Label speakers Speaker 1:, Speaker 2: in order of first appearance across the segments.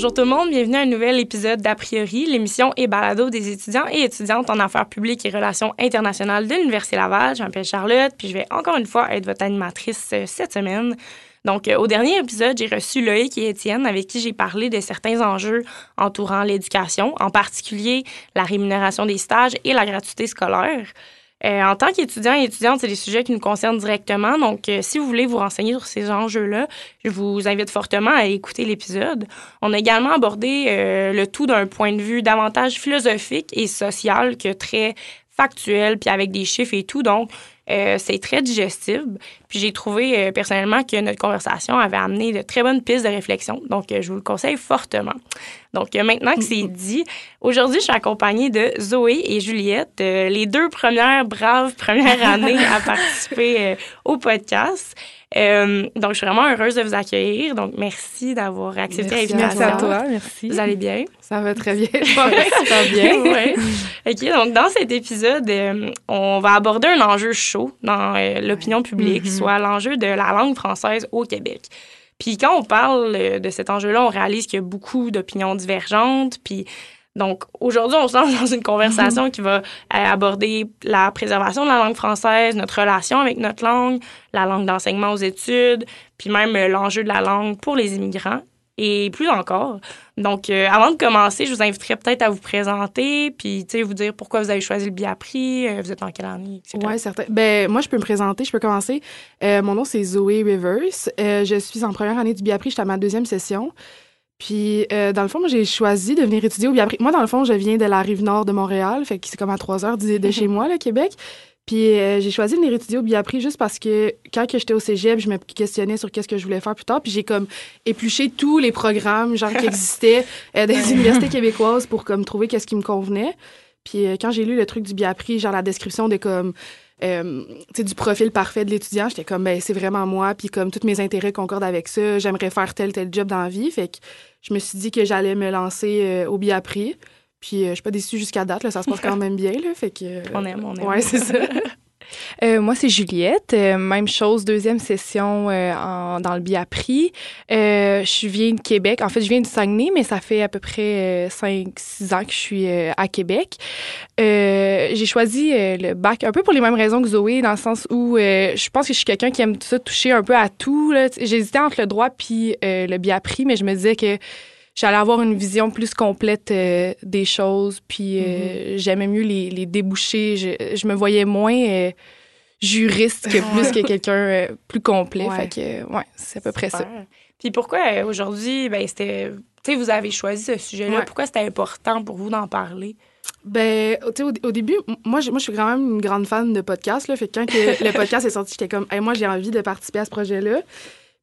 Speaker 1: Bonjour tout le monde, bienvenue à un nouvel épisode d'A priori, l'émission et balado des étudiants et étudiantes en affaires publiques et relations internationales de l'Université Laval. Je m'appelle Charlotte, puis je vais encore une fois être votre animatrice euh, cette semaine. Donc, euh, au dernier épisode, j'ai reçu Loïc et Étienne avec qui j'ai parlé de certains enjeux entourant l'éducation, en particulier la rémunération des stages et la gratuité scolaire. Euh, en tant qu'étudiant et étudiante, c'est des sujets qui nous concernent directement. Donc, euh, si vous voulez vous renseigner sur ces enjeux-là, je vous invite fortement à écouter l'épisode. On a également abordé euh, le tout d'un point de vue davantage philosophique et social que très factuel, puis avec des chiffres et tout. Donc, euh, c'est très digestible. Puis j'ai trouvé euh, personnellement que notre conversation avait amené de très bonnes pistes de réflexion. Donc, euh, je vous le conseille fortement. Donc, maintenant que c'est dit, aujourd'hui, je suis accompagnée de Zoé et Juliette, les deux premières braves premières années à participer au podcast. Euh, donc, je suis vraiment heureuse de vous accueillir. Donc, merci d'avoir accepté l'invitation.
Speaker 2: Merci à toi, merci.
Speaker 1: Vous allez bien?
Speaker 2: Ça va très bien. Ça va super bien.
Speaker 1: ouais. OK, donc dans cet épisode, euh, on va aborder un enjeu chaud dans euh, l'opinion publique,
Speaker 2: Mm-hmm.
Speaker 1: soit l'enjeu de la langue française au Québec. Puis quand on parle euh, de cet enjeu-là, on réalise qu'il y a beaucoup d'opinions divergentes, puis donc, aujourd'hui, on se lance dans une conversation qui va euh, aborder la préservation de la langue française, notre relation avec notre langue, la langue d'enseignement aux études, puis même euh, l'enjeu de la langue pour les immigrants et plus encore. Donc, euh, avant de commencer, je vous inviterai peut-être à vous présenter, puis, tu sais, vous dire pourquoi vous avez choisi le Biapri, euh, vous êtes en quelle année, etc.
Speaker 2: Oui, certain. Ben, moi, je peux me présenter, je peux commencer. Euh, mon nom, c'est Zoé Rivers. Euh, je suis en première année du Biapri, j'étais à ma deuxième session. Puis, dans le fond, moi, j'ai choisi de venir étudier au Biapri. Moi, dans le fond, je viens de la rive nord de Montréal, fait que c'est comme à trois heures de, de chez moi, le Québec. Puis, euh, j'ai choisi de venir étudier au Biapri juste parce que quand que j'étais au cégep, je me questionnais sur qu'est-ce que je voulais faire plus tard. Puis, j'ai comme épluché tous les programmes, genre, qui existaient euh, des universités québécoises pour comme trouver qu'est-ce qui me convenait. Puis, euh, quand j'ai lu le truc du Biapri, genre la description de comme euh, du profil parfait de l'étudiant, j'étais comme, ben, c'est vraiment moi, puis comme tous mes intérêts concordent avec ça, j'aimerais faire tel, tel job dans la vie. Fait que je me suis dit que j'allais me lancer euh, au Biapri. Puis euh, je suis pas déçue jusqu'à date, là, ça se passe quand même bien, là, fait que... euh,
Speaker 1: On aime, on aime.
Speaker 2: Ouais, c'est ça.
Speaker 3: Euh, moi, c'est Juliette. Euh, même chose, deuxième session euh, en- dans le Biapri. Je viens de Québec. En fait, je viens du Saguenay, mais ça fait à peu près 5-6 ans que je suis à Québec. J'ai choisi le bac un peu pour les mêmes raisons que Zoé, dans le sens où je pense que je suis quelqu'un qui aime tout ça, toucher un peu à tout. J'hésitais entre le droit puis le Biapri, mais je me disais que j'allais avoir une vision plus complète euh, des choses, puis euh, j'aimais mieux les, les débouchés. Je, je me voyais moins euh, juriste que plus que quelqu'un plus complet.
Speaker 2: Ouais.
Speaker 3: Fait que, ouais, c'est à peu près ça.
Speaker 1: Puis pourquoi aujourd'hui, ben c'était, tu sais, vous avez choisi ce sujet-là.
Speaker 2: Ouais.
Speaker 1: Pourquoi c'était important pour vous d'en parler?
Speaker 2: Ben, tu sais, au, au début, moi, je- moi, je suis quand même une grande fan de podcasts, là. Fait que quand que le podcast est sorti, j'étais comme, Hey, moi, j'ai envie de participer à ce projet-là.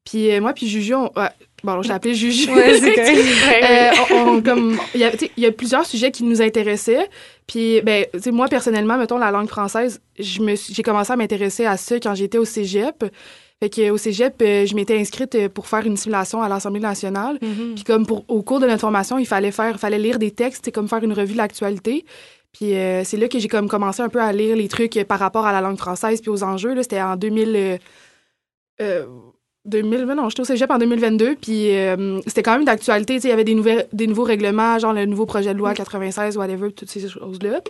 Speaker 2: Puis euh, moi, puis Juju, on... ouais, bon, je l'ai appelé Juju.
Speaker 3: Ouais, c'est correct.
Speaker 2: Euh, on, on- comme il y a, y plusieurs sujets qui nous intéressaient. Puis ben tu sais, moi personnellement mettons la langue française je j'ai commencé à m'intéresser à ça quand j'étais au cégep. Fait que au cégep euh, je m'étais inscrite euh, pour faire une simulation à l'Assemblée nationale. Puis comme pour au cours de notre formation il fallait faire fallait lire des textes c'est comme faire une revue de l'actualité. Puis euh, c'est là que j'ai comme commencé un peu à lire les trucs par rapport à la langue française puis aux enjeux c'était en 2000 euh, euh, 2000, mais non, j'étais au cégep en 2022, puis euh, c'était quand même d'actualité. Il y avait des, nouvelles, des nouveaux règlements, genre le nouveau projet de loi 96, whatever, toutes ces choses-là.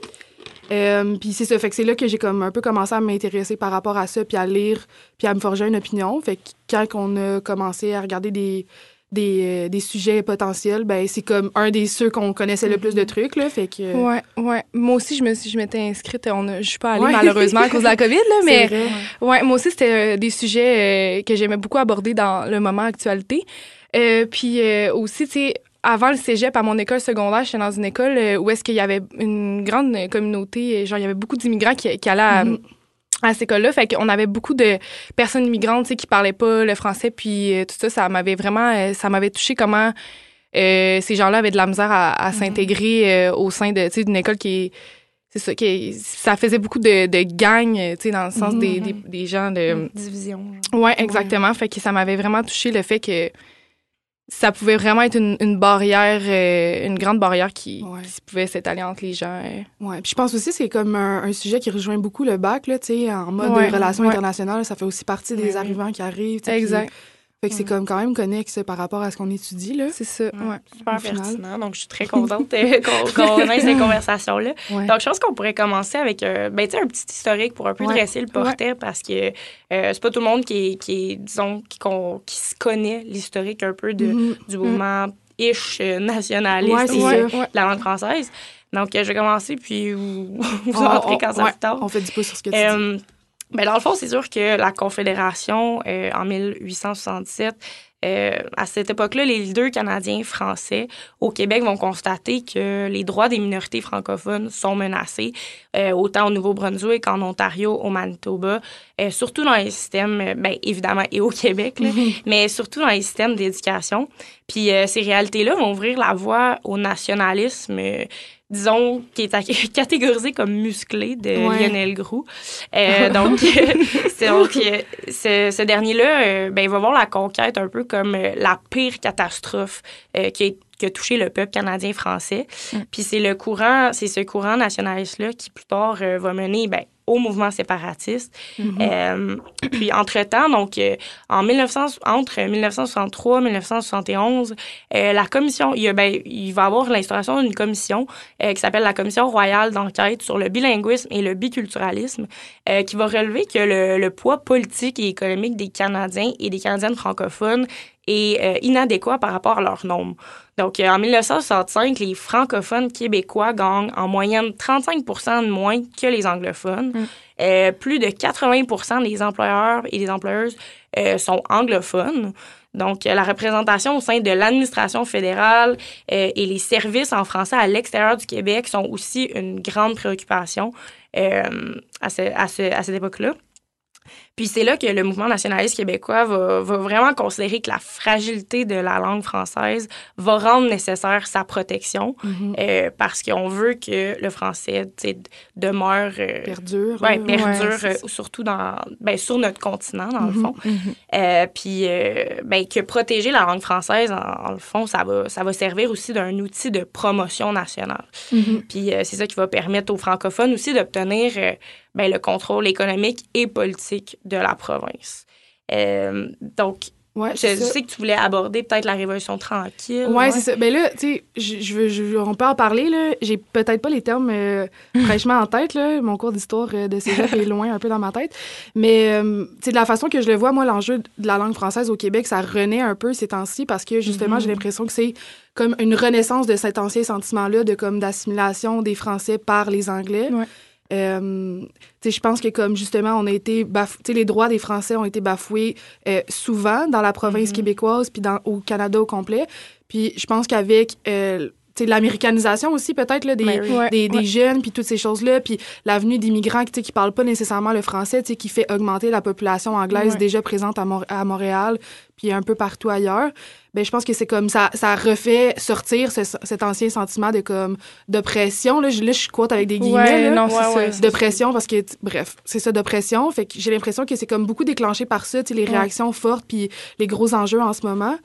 Speaker 2: Euh, puis c'est ça, fait que c'est là que j'ai comme un peu commencé à m'intéresser par rapport à ça, puis à lire, puis à me forger une opinion. Fait que quand on a commencé à regarder des, des, euh, des sujets potentiels, ben c'est comme un des ceux qu'on connaissait le plus de trucs, là. Fait que...
Speaker 3: Ouais, ouais. Moi aussi, je me suis, je m'étais inscrite. On a, je suis pas allée
Speaker 2: Ouais.
Speaker 3: malheureusement à cause de la COVID, là, mais
Speaker 2: vrai.
Speaker 3: Ouais, moi aussi, c'était euh, des sujets euh, que j'aimais beaucoup aborder dans le moment actualité. Euh, puis euh, aussi, tu sais, avant le cégep, à mon école secondaire, j'étais dans une école euh, où est-ce qu'il y avait une grande communauté, euh, genre, il y avait beaucoup d'immigrants qui, qui allaient à,
Speaker 2: Mhm.
Speaker 3: À cette école-là. Fait qu'on avait beaucoup de personnes immigrantes, qui parlaient pas le français, puis euh, tout ça, ça m'avait vraiment, euh, ça m'avait touché comment euh, ces gens-là avaient de la misère à, à s'intégrer au sein de, d'une école qui est c'est ça, qui, ça faisait beaucoup de, de gangs, tu sais, dans le sens des, des, des gens de...
Speaker 1: Division.
Speaker 3: Ouais, exactement. Fait que ça m'avait vraiment touché le fait que ça pouvait vraiment être une, une barrière, euh, une grande barrière qui,
Speaker 2: Ouais.
Speaker 3: qui pouvait s'étaler entre les gens. euh.
Speaker 2: Ouais, puis je pense aussi que c'est comme un, un sujet qui rejoint beaucoup le bac, là, tu sais, en mode
Speaker 3: Ouais,
Speaker 2: relations internationales, ça fait aussi partie des
Speaker 1: ouais.
Speaker 2: arrivants qui arrivent.
Speaker 3: Exact.
Speaker 2: puis Fait que c'est comme quand même connexe par rapport à ce qu'on étudie, là.
Speaker 3: C'est ça, ouais.
Speaker 1: Super pertinent. Donc, je suis très contente euh, qu'on ait cette conversation-là.
Speaker 2: Ouais.
Speaker 1: Donc, je pense qu'on pourrait commencer avec euh, ben, un petit historique pour un peu
Speaker 2: Ouais.
Speaker 1: dresser le portrait parce que euh, c'est pas tout le monde qui est, qui est disons, qui, qui se connaît l'historique un peu de,
Speaker 2: Mhm.
Speaker 1: du mouvement ish euh, nationaliste de la langue française. Donc, je vais commencer, puis vous, vous
Speaker 2: On-
Speaker 1: entrez quand ça vous tente.
Speaker 2: On fait du pouce sur ce que tu dis.
Speaker 1: Ben dans le fond, c'est sûr que la Confédération, euh, en 1867, euh, à cette époque-là, les leaders canadiens français au Québec vont constater que les droits des minorités francophones sont menacés, euh, autant au Nouveau-Brunswick qu'en Ontario, au Manitoba, euh, surtout dans les systèmes, euh, ben, évidemment, et au Québec, là, mais surtout dans les systèmes d'éducation. Puis ces réalités-là vont ouvrir la voie au nationalisme, disons, qui est catégorisé comme musclé de
Speaker 2: Ouais.
Speaker 1: Lionel Groux. Euh, donc, c'est donc euh, ce, ce dernier-là, euh, ben, il va voir la conquête un peu comme euh, la pire catastrophe qui, est- qui a touché le peuple canadien-français. Puis c'est le courant, c'est ce courant nationaliste-là qui plus tard va mener ben, au mouvement séparatiste. Euh, puis entre-temps, donc euh, en 1900, entre 1963 et 1971, euh, la commission, il, y a, ben, il va y avoir l'instauration d'une commission qui s'appelle la Commission royale d'enquête sur le bilinguisme et le biculturalisme, qui va relever que le, le poids politique et économique des Canadiens et des Canadiennes francophones est euh, inadéquat par rapport à leur nombre. Donc, euh, en 1965, les francophones québécois gagnent en moyenne 35% de moins que les anglophones. Euh, plus de 80% des employeurs et des employeuses euh, sont anglophones. Donc, la représentation au sein de l'administration fédérale euh, et les services en français à l'extérieur du Québec sont aussi une grande préoccupation à, ce- à ce- à cette époque-là. Puis c'est là que le mouvement nationaliste québécois va, va vraiment considérer que la fragilité de la langue française va rendre nécessaire sa protection
Speaker 2: Mhm.
Speaker 1: euh, parce qu'on veut que le français demeure euh,
Speaker 2: Perdure.
Speaker 1: ouais, perdure,
Speaker 3: Ouais,
Speaker 1: euh, surtout dans, ben, sur notre continent, dans le
Speaker 2: Mhm.
Speaker 1: fond. Euh, puis, ben, que protéger la langue française, en, en le fond, ça va, ça va servir aussi d'un outil de promotion nationale.
Speaker 2: Mhm.
Speaker 1: Puis, c'est ça qui va permettre aux francophones aussi d'obtenir ben, le contrôle économique et politique de la province. Euh, donc,
Speaker 2: Ouais,
Speaker 1: je, sais que tu voulais aborder peut-être la Révolution tranquille.
Speaker 2: Ouais, c'est ça. Ben là, tu sais, je, je on peut en parler, là. J'ai peut-être pas les termes euh, fraîchement en tête, là. Mon cours d'histoire euh, de cégep est loin un peu dans ma tête. Mais, euh, de la façon que je le vois, moi, l'enjeu de la langue française au Québec, ça renaît un peu ces temps-ci parce que, justement, j'ai l'impression que c'est comme une renaissance de cet ancien sentiment-là de comme d'assimilation des Français par les Anglais.
Speaker 3: Ouais.
Speaker 2: Euh, je pense que comme justement on a été bafou- tu sais, les droits des Français ont été bafoués euh, souvent dans la province
Speaker 1: Mhm.
Speaker 2: québécoise puis dans au Canada au complet. Puis je pense qu'avec euh, l'américanisation aussi peut-être là, des,
Speaker 1: Ben oui.
Speaker 3: Ouais,
Speaker 2: des, des jeunes puis toutes ces choses là puis l'avenue d'immigrants qui tu sais, qui parlent pas nécessairement le français tu sais, qui fait augmenter la population anglaise
Speaker 3: Ouais.
Speaker 2: déjà présente à, Mor- à Montréal puis un peu partout ailleurs ben je pense que c'est comme ça ça refait sortir ce- cet ancien sentiment de comme d'oppression là je, là je quote avec des guillemets
Speaker 3: Ouais,
Speaker 2: là
Speaker 3: non, c'est
Speaker 1: Ouais,
Speaker 3: ça.
Speaker 1: ouais.
Speaker 2: de pression parce que bref c'est ça de pression fait que j'ai l'impression que c'est comme beaucoup déclenché par ça tu sais, les
Speaker 3: Ouais.
Speaker 2: réactions fortes puis les gros enjeux en ce moment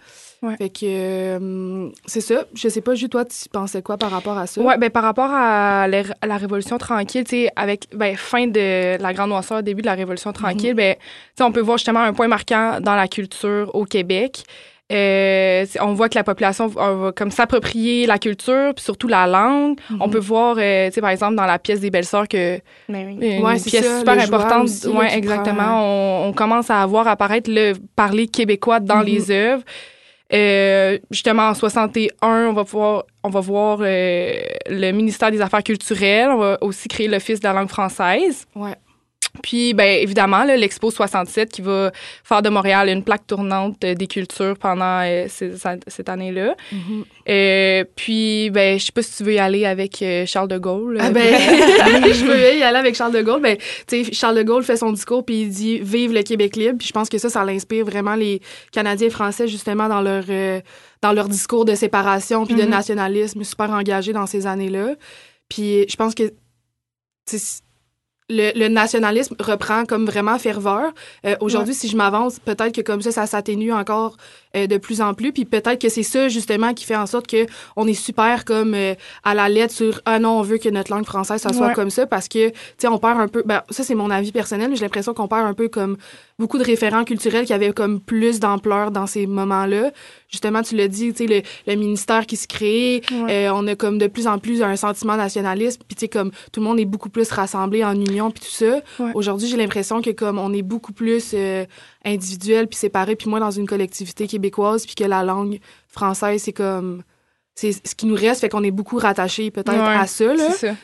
Speaker 3: Ouais.
Speaker 2: fait que euh, c'est ça je sais pas juste toi tu pensais quoi par rapport à ça?
Speaker 3: Ouais, ben par rapport à la, à la Révolution tranquille, tu sais, avec ben, fin de la Grande Noirceur, début de la Révolution tranquille, ben, tu sais, on peut voir justement un point marquant dans la culture au Québec. Euh, on voit que la population va, comme s'approprier la culture, puis surtout la langue. On peut voir, euh, tu sais, par exemple, dans la pièce des Belles-Sœurs que
Speaker 1: Ben oui.
Speaker 3: une
Speaker 2: Ouais,
Speaker 3: pièce
Speaker 2: ça,
Speaker 3: super importante.
Speaker 2: aussi,
Speaker 3: ouais, exactement. on commence à voir apparaître le parler québécois dans
Speaker 2: Mhm.
Speaker 3: les œuvres. Euh, justement, en 61, on va pouvoir, on va voir euh, le ministère des Affaires culturelles. On va aussi créer l'Office de la langue française. Puis, ben, évidemment, l'Expo 67 qui va faire de Montréal une plaque tournante euh, des cultures pendant euh, cette année-là.
Speaker 2: Mhm.
Speaker 3: Euh, puis, ben, je sais pas si tu veux y aller avec Charles de Gaulle.
Speaker 2: Ah ben, je veux y aller avec Charles de Gaulle. Ben, tu sais, Charles de Gaulle fait son discours puis il dit "Vive le Québec libre." Puis je pense que ça, ça l'inspire vraiment les Canadiens et Français justement dans leur euh, dans leur discours de séparation puis de
Speaker 3: Mhm.
Speaker 2: nationalisme super engagé dans ces années-là. Puis je pense que le, le nationalisme reprend comme vraiment ferveur. Euh, Aujourd'hui, si je m'avance, peut-être que comme ça, ça s'atténue encore euh, de plus en plus. Puis peut-être que c'est ça, justement, qui fait en sorte que on est super comme euh, à la lettre sur « Ah non, on veut que notre langue française, ça soit
Speaker 3: Ouais.
Speaker 2: comme ça. » Parce que, tu sais, on perd un peu... Ben, ça, c'est mon avis personnel. mais J'ai l'impression qu'on perd un peu comme beaucoup de référents culturels qui avaient comme plus d'ampleur dans ces moments-là. Justement, tu l'as dit, tu sais, le, le ministère qui se crée,
Speaker 3: Ouais.
Speaker 2: euh, on a comme de plus en plus un sentiment nationaliste, puis tu sais, comme tout le monde est beaucoup plus rassemblé en union, puis tout ça.
Speaker 3: Ouais.
Speaker 2: Aujourd'hui, j'ai l'impression que comme on est beaucoup plus euh, individuel puis séparé, puis moi dans une collectivité québécoise, puis que la langue française, c'est comme... C'est ce qui nous reste, fait qu'on est beaucoup rattaché peut-être
Speaker 3: Ouais,
Speaker 2: à ça, là.
Speaker 3: C'est ça.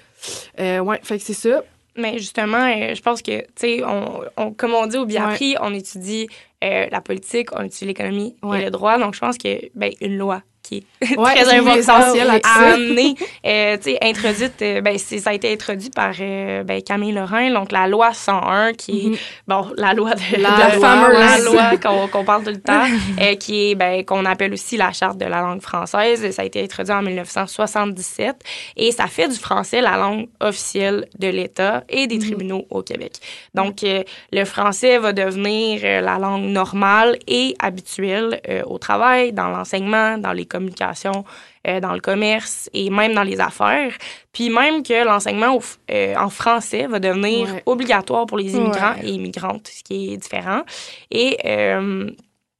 Speaker 2: Euh, ouais, fait que c'est ça.
Speaker 1: Mais justement, euh, je pense que, tu sais, on, on- comme on dit au Biapri, on étudie euh, la politique, on étudie l'économie
Speaker 2: Ouais.
Speaker 1: et le droit. Donc, je pense que, ben, une loi qui est
Speaker 2: Ouais,
Speaker 1: très
Speaker 2: essentiel à
Speaker 1: amener, euh, introduite, euh, ben, ça a été introduit par euh, ben, Camille Lorrain, donc la loi 101, qui est,
Speaker 2: Mhm.
Speaker 1: bon, la loi de
Speaker 2: La
Speaker 1: de-
Speaker 2: loi,
Speaker 1: la loi qu'on parle tout le temps, qui est, ben, qu'on appelle aussi la charte de la langue française. Ça a été introduit en 1977 et ça fait du français la langue officielle de l'État et des tribunaux au Québec. Donc, le français va devenir la langue normale et habituelle au travail, dans l'enseignement, dans les euh, dans le commerce et même dans les affaires. Puis même que l'enseignement euh, en français va devenir
Speaker 2: Ouais.
Speaker 1: obligatoire pour les immigrants
Speaker 3: Ouais.
Speaker 1: et immigrantes, ce qui est différent. Et euh,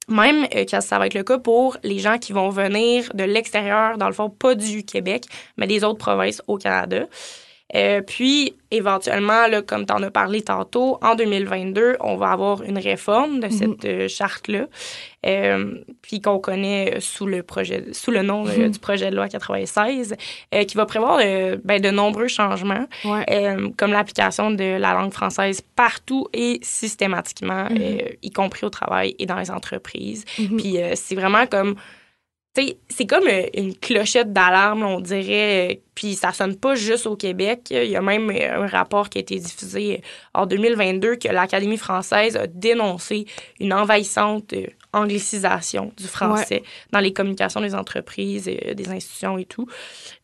Speaker 1: même que ça va être le cas pour les gens qui vont venir de l'extérieur, dans le fond, pas du Québec, mais des autres provinces au Canada. Euh, puis, éventuellement, là, comme tu en as parlé tantôt, en 2022, on va avoir une réforme de cette euh, charte-là, euh, puis qu'on connaît sous le projet, sous le nom euh, du projet de loi 96, euh, qui va prévoir ben, de nombreux changements,
Speaker 2: Ouais.
Speaker 1: comme l'application de la langue française partout et systématiquement,
Speaker 3: Mhm.
Speaker 1: y compris au travail et dans les entreprises.
Speaker 2: Mhm.
Speaker 1: Puis c'est vraiment comme. C'est comme euh, une clochette d'alarme, on dirait. euh, Puis ça sonne pas juste au Québec. Il y a même euh, un rapport qui a été diffusé en 2022 que l'Académie française a dénoncé une envahissante anglicisation du français dans les communications des entreprises, euh, des institutions et tout.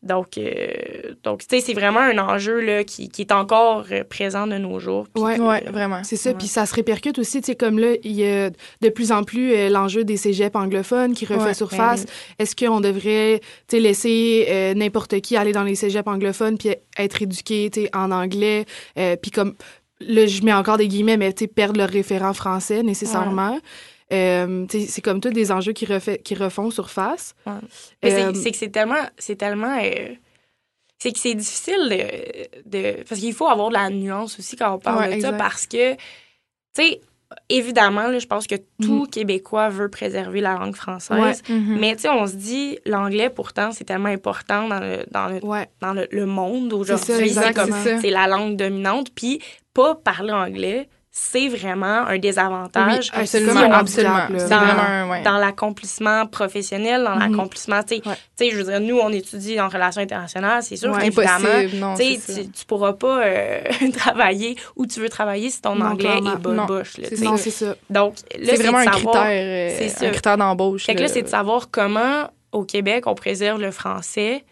Speaker 1: Donc, euh, donc tu sais, c'est vraiment un enjeu là, qui, qui est encore euh, présent de nos jours. Puis,
Speaker 2: Ouais.
Speaker 3: Ouais,
Speaker 1: euh,
Speaker 3: vraiment.
Speaker 2: C'est ça, puis ça se répercute aussi, tu sais, comme là, il y a de plus en plus euh, l'enjeu des cégeps anglophones qui refait
Speaker 3: Ouais,
Speaker 2: surface.
Speaker 1: ben
Speaker 2: Est-ce qu'on devrait, tu sais, laisser euh, n'importe qui aller dans les cégeps anglophones puis être éduqué, tu sais, en anglais, euh, puis comme, là, je mets encore des guillemets, mais tu sais, perdre leur référent français nécessairement. Euh, c'est comme tous des enjeux qui, refait, qui refont surface.
Speaker 1: Ouais.
Speaker 2: Euh,
Speaker 1: c'est que c'est tellement. C'est tellement. euh, c'est que c'est difficile de, de- Parce qu'il faut avoir de la nuance aussi quand on parle
Speaker 3: Ouais,
Speaker 1: de ça, parce que, tu sais, évidemment, là, je pense que tout Québécois veut préserver la langue française.
Speaker 2: Ouais.
Speaker 3: Mhm.
Speaker 1: Mais, tu sais, on se dit, l'anglais, pourtant, c'est tellement important dans le, dans le,
Speaker 2: Ouais,
Speaker 1: dans le, le monde aujourd'hui. c'est la langue dominante. Puis, pas parler anglais, c'est vraiment un désavantage.
Speaker 2: Oui,
Speaker 3: Absolument, absolument.
Speaker 1: Dans-
Speaker 3: vraiment un- ouais.
Speaker 1: dans l'accomplissement professionnel, dans
Speaker 2: Mhm.
Speaker 1: l'accomplissement, tu sais,
Speaker 2: Ouais.
Speaker 1: je veux dire, nous, on étudie en relations internationales, c'est sûr
Speaker 2: Ouais,
Speaker 3: non,
Speaker 1: tu tu, pourras pas euh, travailler où tu veux travailler si ton
Speaker 2: Non,
Speaker 1: anglais
Speaker 2: clairement.
Speaker 1: est bas
Speaker 3: Non.
Speaker 1: bouche. là,
Speaker 2: non, c'est ça.
Speaker 1: Donc,
Speaker 3: C'est vraiment un critère, euh, un critère d'embauche.
Speaker 1: Fait que là. c'est de savoir comment, au Québec, on préserve le français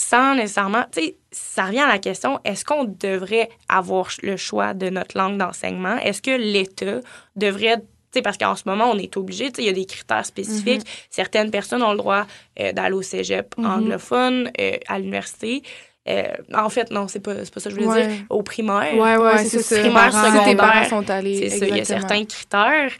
Speaker 1: sans nécessairement... Tu sais, ça revient à la question, est-ce qu'on devrait avoir le choix de notre langue d'enseignement? Est-ce que l'État devrait... Tu sais, parce qu'en ce moment, on est obligé, tu sais, il y a des critères spécifiques. Certaines personnes ont le droit euh, d'aller au cégep
Speaker 2: Mhm.
Speaker 1: anglophone, euh, à l'université. Euh, en fait, non, c'est pas, pas ça que je voulais
Speaker 3: Ouais.
Speaker 1: dire. Au primaire.
Speaker 2: Ouais, ouais,
Speaker 3: Ouais,
Speaker 2: c'est ça.
Speaker 1: Primaire, secondaire,
Speaker 3: parents sont allés.
Speaker 1: C'est ça, il y a certains critères.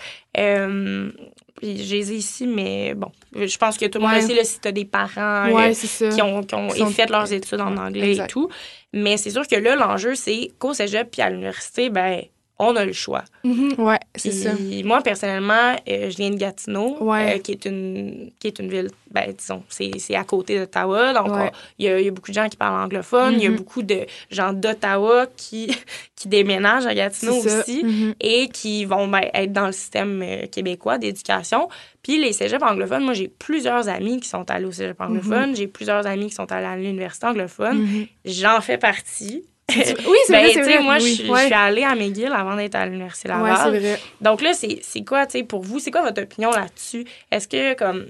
Speaker 1: Puis je les ai ici, mais bon, je pense que tout le monde
Speaker 2: Ouais.
Speaker 1: sait, là, si tu as des parents
Speaker 2: Ouais,
Speaker 1: euh, qui ont, qui ont
Speaker 3: Qui sont-
Speaker 1: fait leurs études en anglais
Speaker 3: exact.
Speaker 1: et tout. Mais c'est sûr que là, l'enjeu, c'est qu'au cégep puis à l'université, ben on a le choix.
Speaker 2: Mhm.
Speaker 3: Ouais, c'est ça.
Speaker 1: Puis moi, personnellement, euh, je viens de Gatineau,
Speaker 2: Ouais.
Speaker 1: euh, qui, est une, qui est une ville, ben, disons, c'est c'est à côté d'Ottawa. Donc,
Speaker 2: Ouais.
Speaker 1: il y, a, il y a beaucoup de gens qui parlent anglophone. Il y a
Speaker 3: Mhm.
Speaker 1: beaucoup de gens d'Ottawa qui, qui déménagent à Gatineau aussi
Speaker 3: Mhm.
Speaker 1: et qui vont ben, être dans le système euh, québécois d'éducation. Puis les cégeps anglophones, moi, j'ai plusieurs amis qui sont allés au cégep anglophone. J'ai plusieurs amis qui sont allés à l'université anglophone. J'en fais partie.
Speaker 2: Oui, c'est
Speaker 1: Ben,
Speaker 2: vrai, c'est
Speaker 1: moi,
Speaker 2: Oui.
Speaker 1: je je
Speaker 2: Ouais.
Speaker 1: suis allée à McGill avant d'être à l'Université
Speaker 2: Ouais,
Speaker 1: Laval.
Speaker 2: c'est vrai.
Speaker 1: Donc là, c'est quoi, tu sais, pour vous, c'est quoi votre opinion là-dessus? Est-ce que, comme,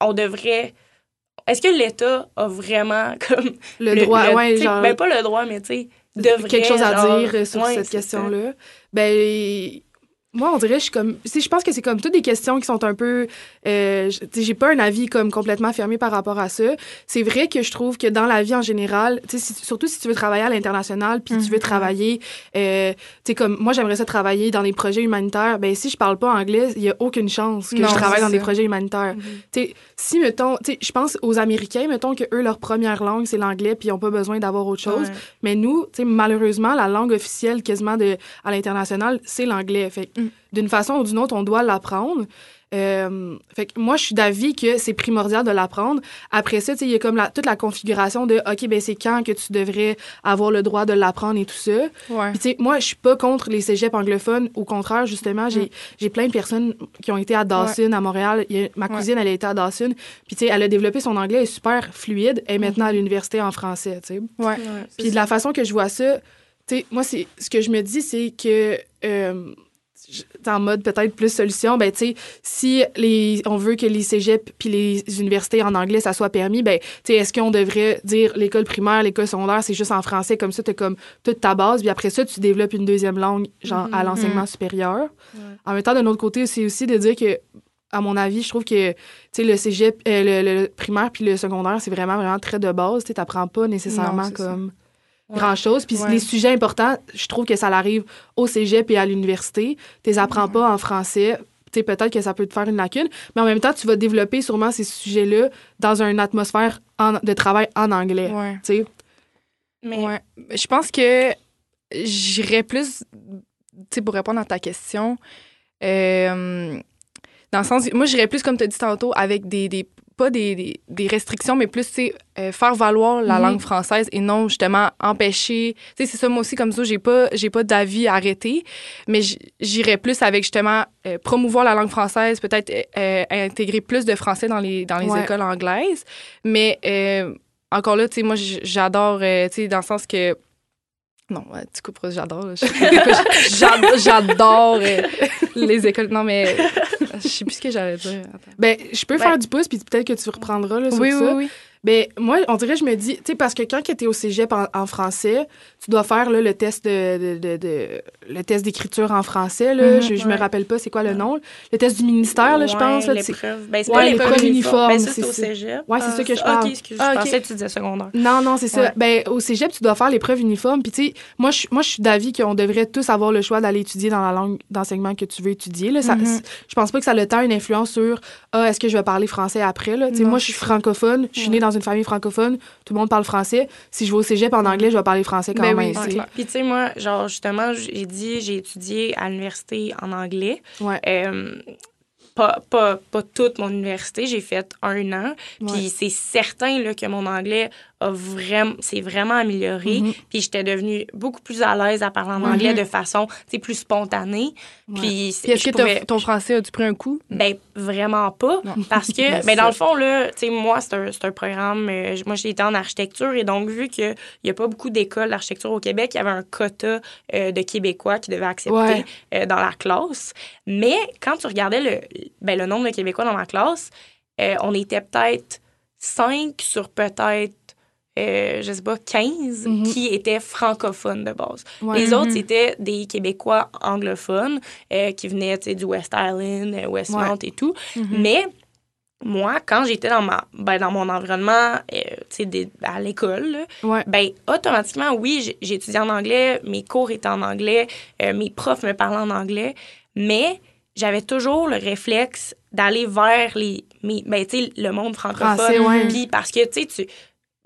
Speaker 1: on devrait... Est-ce que l'État a vraiment, comme...
Speaker 2: Le, droit, ouais,
Speaker 1: tu sais,
Speaker 2: genre.
Speaker 1: Ben, pas le droit, mais tu sais, devrait...
Speaker 2: quelque chose à
Speaker 1: genre,
Speaker 2: dire euh, sur
Speaker 1: ouais,
Speaker 2: cette question-là. Ben, Moi, on dirait, je suis comme. si Je pense que c'est comme toutes des questions qui sont un peu. Euh, j'ai pas un avis comme complètement fermé par rapport à ça. C'est vrai que je trouve que dans la vie en général, si, surtout si tu veux travailler à l'international, puis tu veux mhm. travailler, euh, tu comme moi, j'aimerais ça travailler dans des projets humanitaires. Ben si je parle pas anglais, il y a aucune chance que je travaille dans des projets humanitaires. Mhm. Sais, si mettons, tu je pense aux Américains, mettons que eux leur première langue c'est l'anglais, puis ils ont pas besoin d'avoir autre chose. Mais nous, tu malheureusement, la langue officielle quasiment de à l'international, c'est l'anglais. Fait mm d'une façon ou d'une autre, on doit l'apprendre. Euh, fait que moi, je suis d'avis que c'est primordial de l'apprendre. Après ça, il y a comme la, toute la configuration de OK, ben c'est quand que tu devrais avoir le droit de l'apprendre et tout ça.
Speaker 3: Ouais.
Speaker 2: Puis, moi, je suis pas contre les cégeps anglophones. Au contraire, justement, j'ai, j'ai plein de personnes qui ont été à Dawson, à Montréal. ma cousine, elle a été à Dawson. Puis, elle a développé son anglais, elle est super fluide. Elle est maintenant à l'université en français, tu sais.
Speaker 3: Ouais.
Speaker 2: Puis, de la façon que je vois ça, tu sais, moi, c'est, ce que je me dis, c'est que. Euh, en mode peut-être plus solution, ben, tu sais, si les, on veut que les cégeps puis les universités en anglais, ça soit permis, ben, tu sais, est-ce qu'on devrait dire l'école primaire, l'école secondaire, c'est juste en français, comme ça, tu comme toute ta base, puis après ça, tu développes une deuxième langue, genre, à mm-hmm. l'enseignement mm-hmm. supérieur. En même temps, d'un autre côté, c'est aussi de dire que, à mon avis, je trouve que, tu sais, le cégep, euh, le, primaire puis le secondaire, c'est vraiment, vraiment très de base, tu sais, pas nécessairement comme grand-chose. Puis les sujets importants, je trouve que ça arrive au cégep et à l'université. Tu les apprends pas en français. Tu peut-être que ça peut te faire une lacune, mais en même temps, tu vas développer sûrement ces sujets-là dans une atmosphère de travail en anglais.
Speaker 3: Tu Mais je pense que j'irais plus, tu sais, pour répondre à ta question, euh, dans le sens, moi, j'irais plus, comme tu as dit tantôt, avec des, des pas des, des, restrictions, mais plus, tu euh, faire valoir la mhm. langue française et non, justement, empêcher. Tu sais, c'est ça, moi aussi, comme ça, j'ai pas, j'ai pas d'avis arrêté, mais j'irais plus avec, justement, euh, promouvoir la langue française, peut-être euh, intégrer plus de français dans les, dans les écoles anglaises. Mais encore là, tu sais, moi, j'adore, tu sais, dans le sens que non, tu couperas, j'adore. J'adore les écoles. Non, mais je sais plus ce que j'allais dire.
Speaker 2: Ben, je peux faire du pouce, puis peut-être que tu reprendras là, sur oui, ça. Oui, oui. Ben, moi, on dirait, je me dis, tu sais, parce que quand tu es au cégep en, français, tu dois faire là, le test de, de, de, le test d'écriture en français. Là. Mm-hmm, je, me rappelle pas c'est quoi le nom. Le test du ministère, là, je pense.
Speaker 1: L'épreuve. Ben, c'est pas l'épreuve uniforme. Ben, ça, c'est au cégep.
Speaker 2: Ouais, c'est ça que je ah, parle.
Speaker 1: OK, excuse, ah, je pensais que tu disais secondaire.
Speaker 2: Non, non, c'est ça. Ben, au cégep, tu dois faire l'épreuve uniforme. Puis, tu sais, moi, je, moi, je suis d'avis qu'on devrait tous avoir le choix d'aller étudier dans la langue d'enseignement que tu veux étudier. Là. Ça, mm-hmm. Je pense pas que ça a le temps une influence sur, ah, est-ce que je vais parler français après, là. Tu sais, moi, je suis francophone. Je suis née dans une famille francophone tout le monde parle français. Si je vais au cégep en anglais, je vais parler français quand ben même.
Speaker 1: Puis tu sais, moi, genre, justement, j'ai dit, j'ai étudié à l'université en anglais.
Speaker 2: Ouais.
Speaker 1: Euh, pas, pas, pas toute mon université, j'ai fait un an. Puis c'est certain là, que mon anglais a vraiment, s'est vraiment amélioré. Mm-hmm. Puis j'étais devenue beaucoup plus à l'aise à parler en anglais de façon, plus spontanée. Puis,
Speaker 3: est-ce que ton français a-tu pris un coup?
Speaker 1: Ben, vraiment pas. Parce que, mais ben, dans le fond, là, tu sais, moi, c'est un, un, programme, euh, moi, j'ai été en architecture et donc, vu qu'il n'y a pas beaucoup d'écoles d'architecture au Québec, il y avait un quota euh, de Québécois qui devaient accepter euh, dans la classe. Mais quand tu regardais le, ben, le nombre de Québécois dans ma classe, on était peut-être 5 sur peut-être euh, je sais pas, 15 mhm. qui étaient francophones de base. Les autres, mhm. c'était des Québécois anglophones euh, qui venaient du West Island, euh, Westmount et tout. Mhm. Mais moi, quand j'étais dans, ma, ben, dans mon environnement à l'école, ben, automatiquement, oui, étudié en anglais, mes cours étaient en anglais, mes profs me parlaient en anglais, mais j'avais toujours le réflexe d'aller vers les, mes, ben, le monde francophone. Puis parce que, tu sais, tu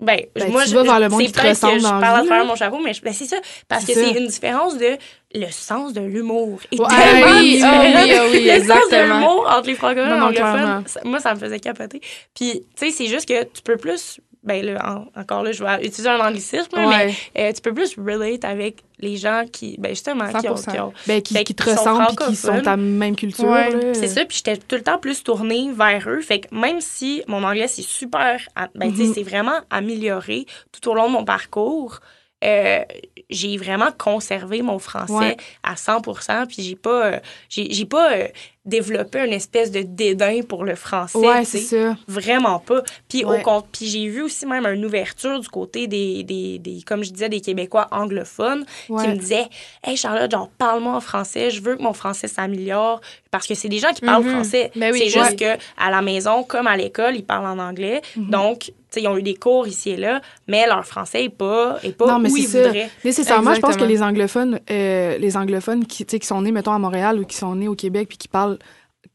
Speaker 1: ben,
Speaker 2: ben,
Speaker 1: moi,
Speaker 2: je, vers le monde qui te ressemble
Speaker 1: je parle à travers mon chapeau, mais ben, c'est ça. Parce que c'est une différence de le sens de l'humour.
Speaker 3: Et oui, ah oui, oui,
Speaker 1: le sens de l'humour entre les francophones et les anglophones, moi, ça me faisait capoter. Puis, tu sais, c'est juste que tu peux plus ben là, encore là, je vais utiliser un anglicisme, mais euh, tu peux plus relate avec les gens qui, ben justement, qui, ont, qui, ont,
Speaker 2: ben, qui, qui te ressemblent et qui sont ta même culture.
Speaker 1: C'est ça, puis j'étais tout le temps plus tournée vers eux. Fait que même si mon anglais, c'est super, ben, tu sais, mm-hmm. c'est vraiment amélioré tout au long de mon parcours, euh, j'ai vraiment conservé mon français à 100% puis j'ai pas, euh, j'ai pas développer une espèce de dédain pour le français.
Speaker 2: Ouais, c'est ça.
Speaker 1: Vraiment pas. Puis,
Speaker 2: Ouais.
Speaker 1: puis j'ai vu aussi même une ouverture du côté des, des, des- comme je disais, des Québécois anglophones qui me disaient Hey Charlotte, genre, parle-moi en français, je veux que mon français s'améliore. Parce que c'est des gens qui parlent
Speaker 3: Mhm.
Speaker 1: français.
Speaker 3: Ben oui,
Speaker 1: c'est juste que à la maison, comme à l'école, ils parlent en anglais.
Speaker 2: Mhm.
Speaker 1: Donc, tu sais, ils ont eu des cours ici et là, mais leur français est pas, est pas
Speaker 2: Non, mais
Speaker 1: où
Speaker 2: c'est
Speaker 1: ils
Speaker 2: ça.
Speaker 1: voudraient.
Speaker 2: Nécessairement, je pense que les anglophones, euh, les anglophones qui, tu sais, qui sont nés, mettons, à Montréal ou qui sont nés au Québec puis qui parlent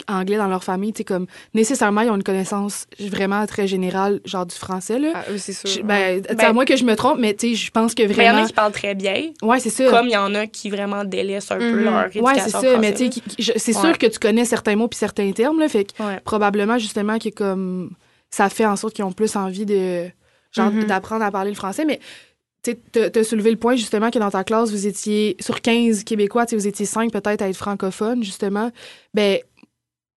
Speaker 2: anglais dans leur famille, tu comme, nécessairement, ils ont une connaissance vraiment très générale, genre du français, là.
Speaker 3: Ah, oui, c'est sûr.
Speaker 2: Je- ben,
Speaker 1: Ben-
Speaker 2: à moins que je me trompe, mais tu sais, je pense que
Speaker 1: Mais il y en
Speaker 2: vraiment.
Speaker 1: a qui parlent très bien,
Speaker 2: Ouais, c'est ça.
Speaker 1: comme il y en a qui vraiment délaissent un peu
Speaker 3: Mhm.
Speaker 1: leur éducation
Speaker 2: Ouais, c'est ça, mais tu sais, c'est
Speaker 1: Ouais.
Speaker 2: sûr que tu connais certains mots puis certains termes, là, fait que
Speaker 1: Ouais.
Speaker 2: probablement, justement, que comme, ça fait en sorte qu'ils ont plus envie de, genre,
Speaker 3: Mhm.
Speaker 2: d'apprendre à parler le français, mais tu t'as soulevé le point, justement, que dans ta classe, vous étiez, sur 15 Québécois, vous étiez 5 peut-être à être francophones, justement. Ben,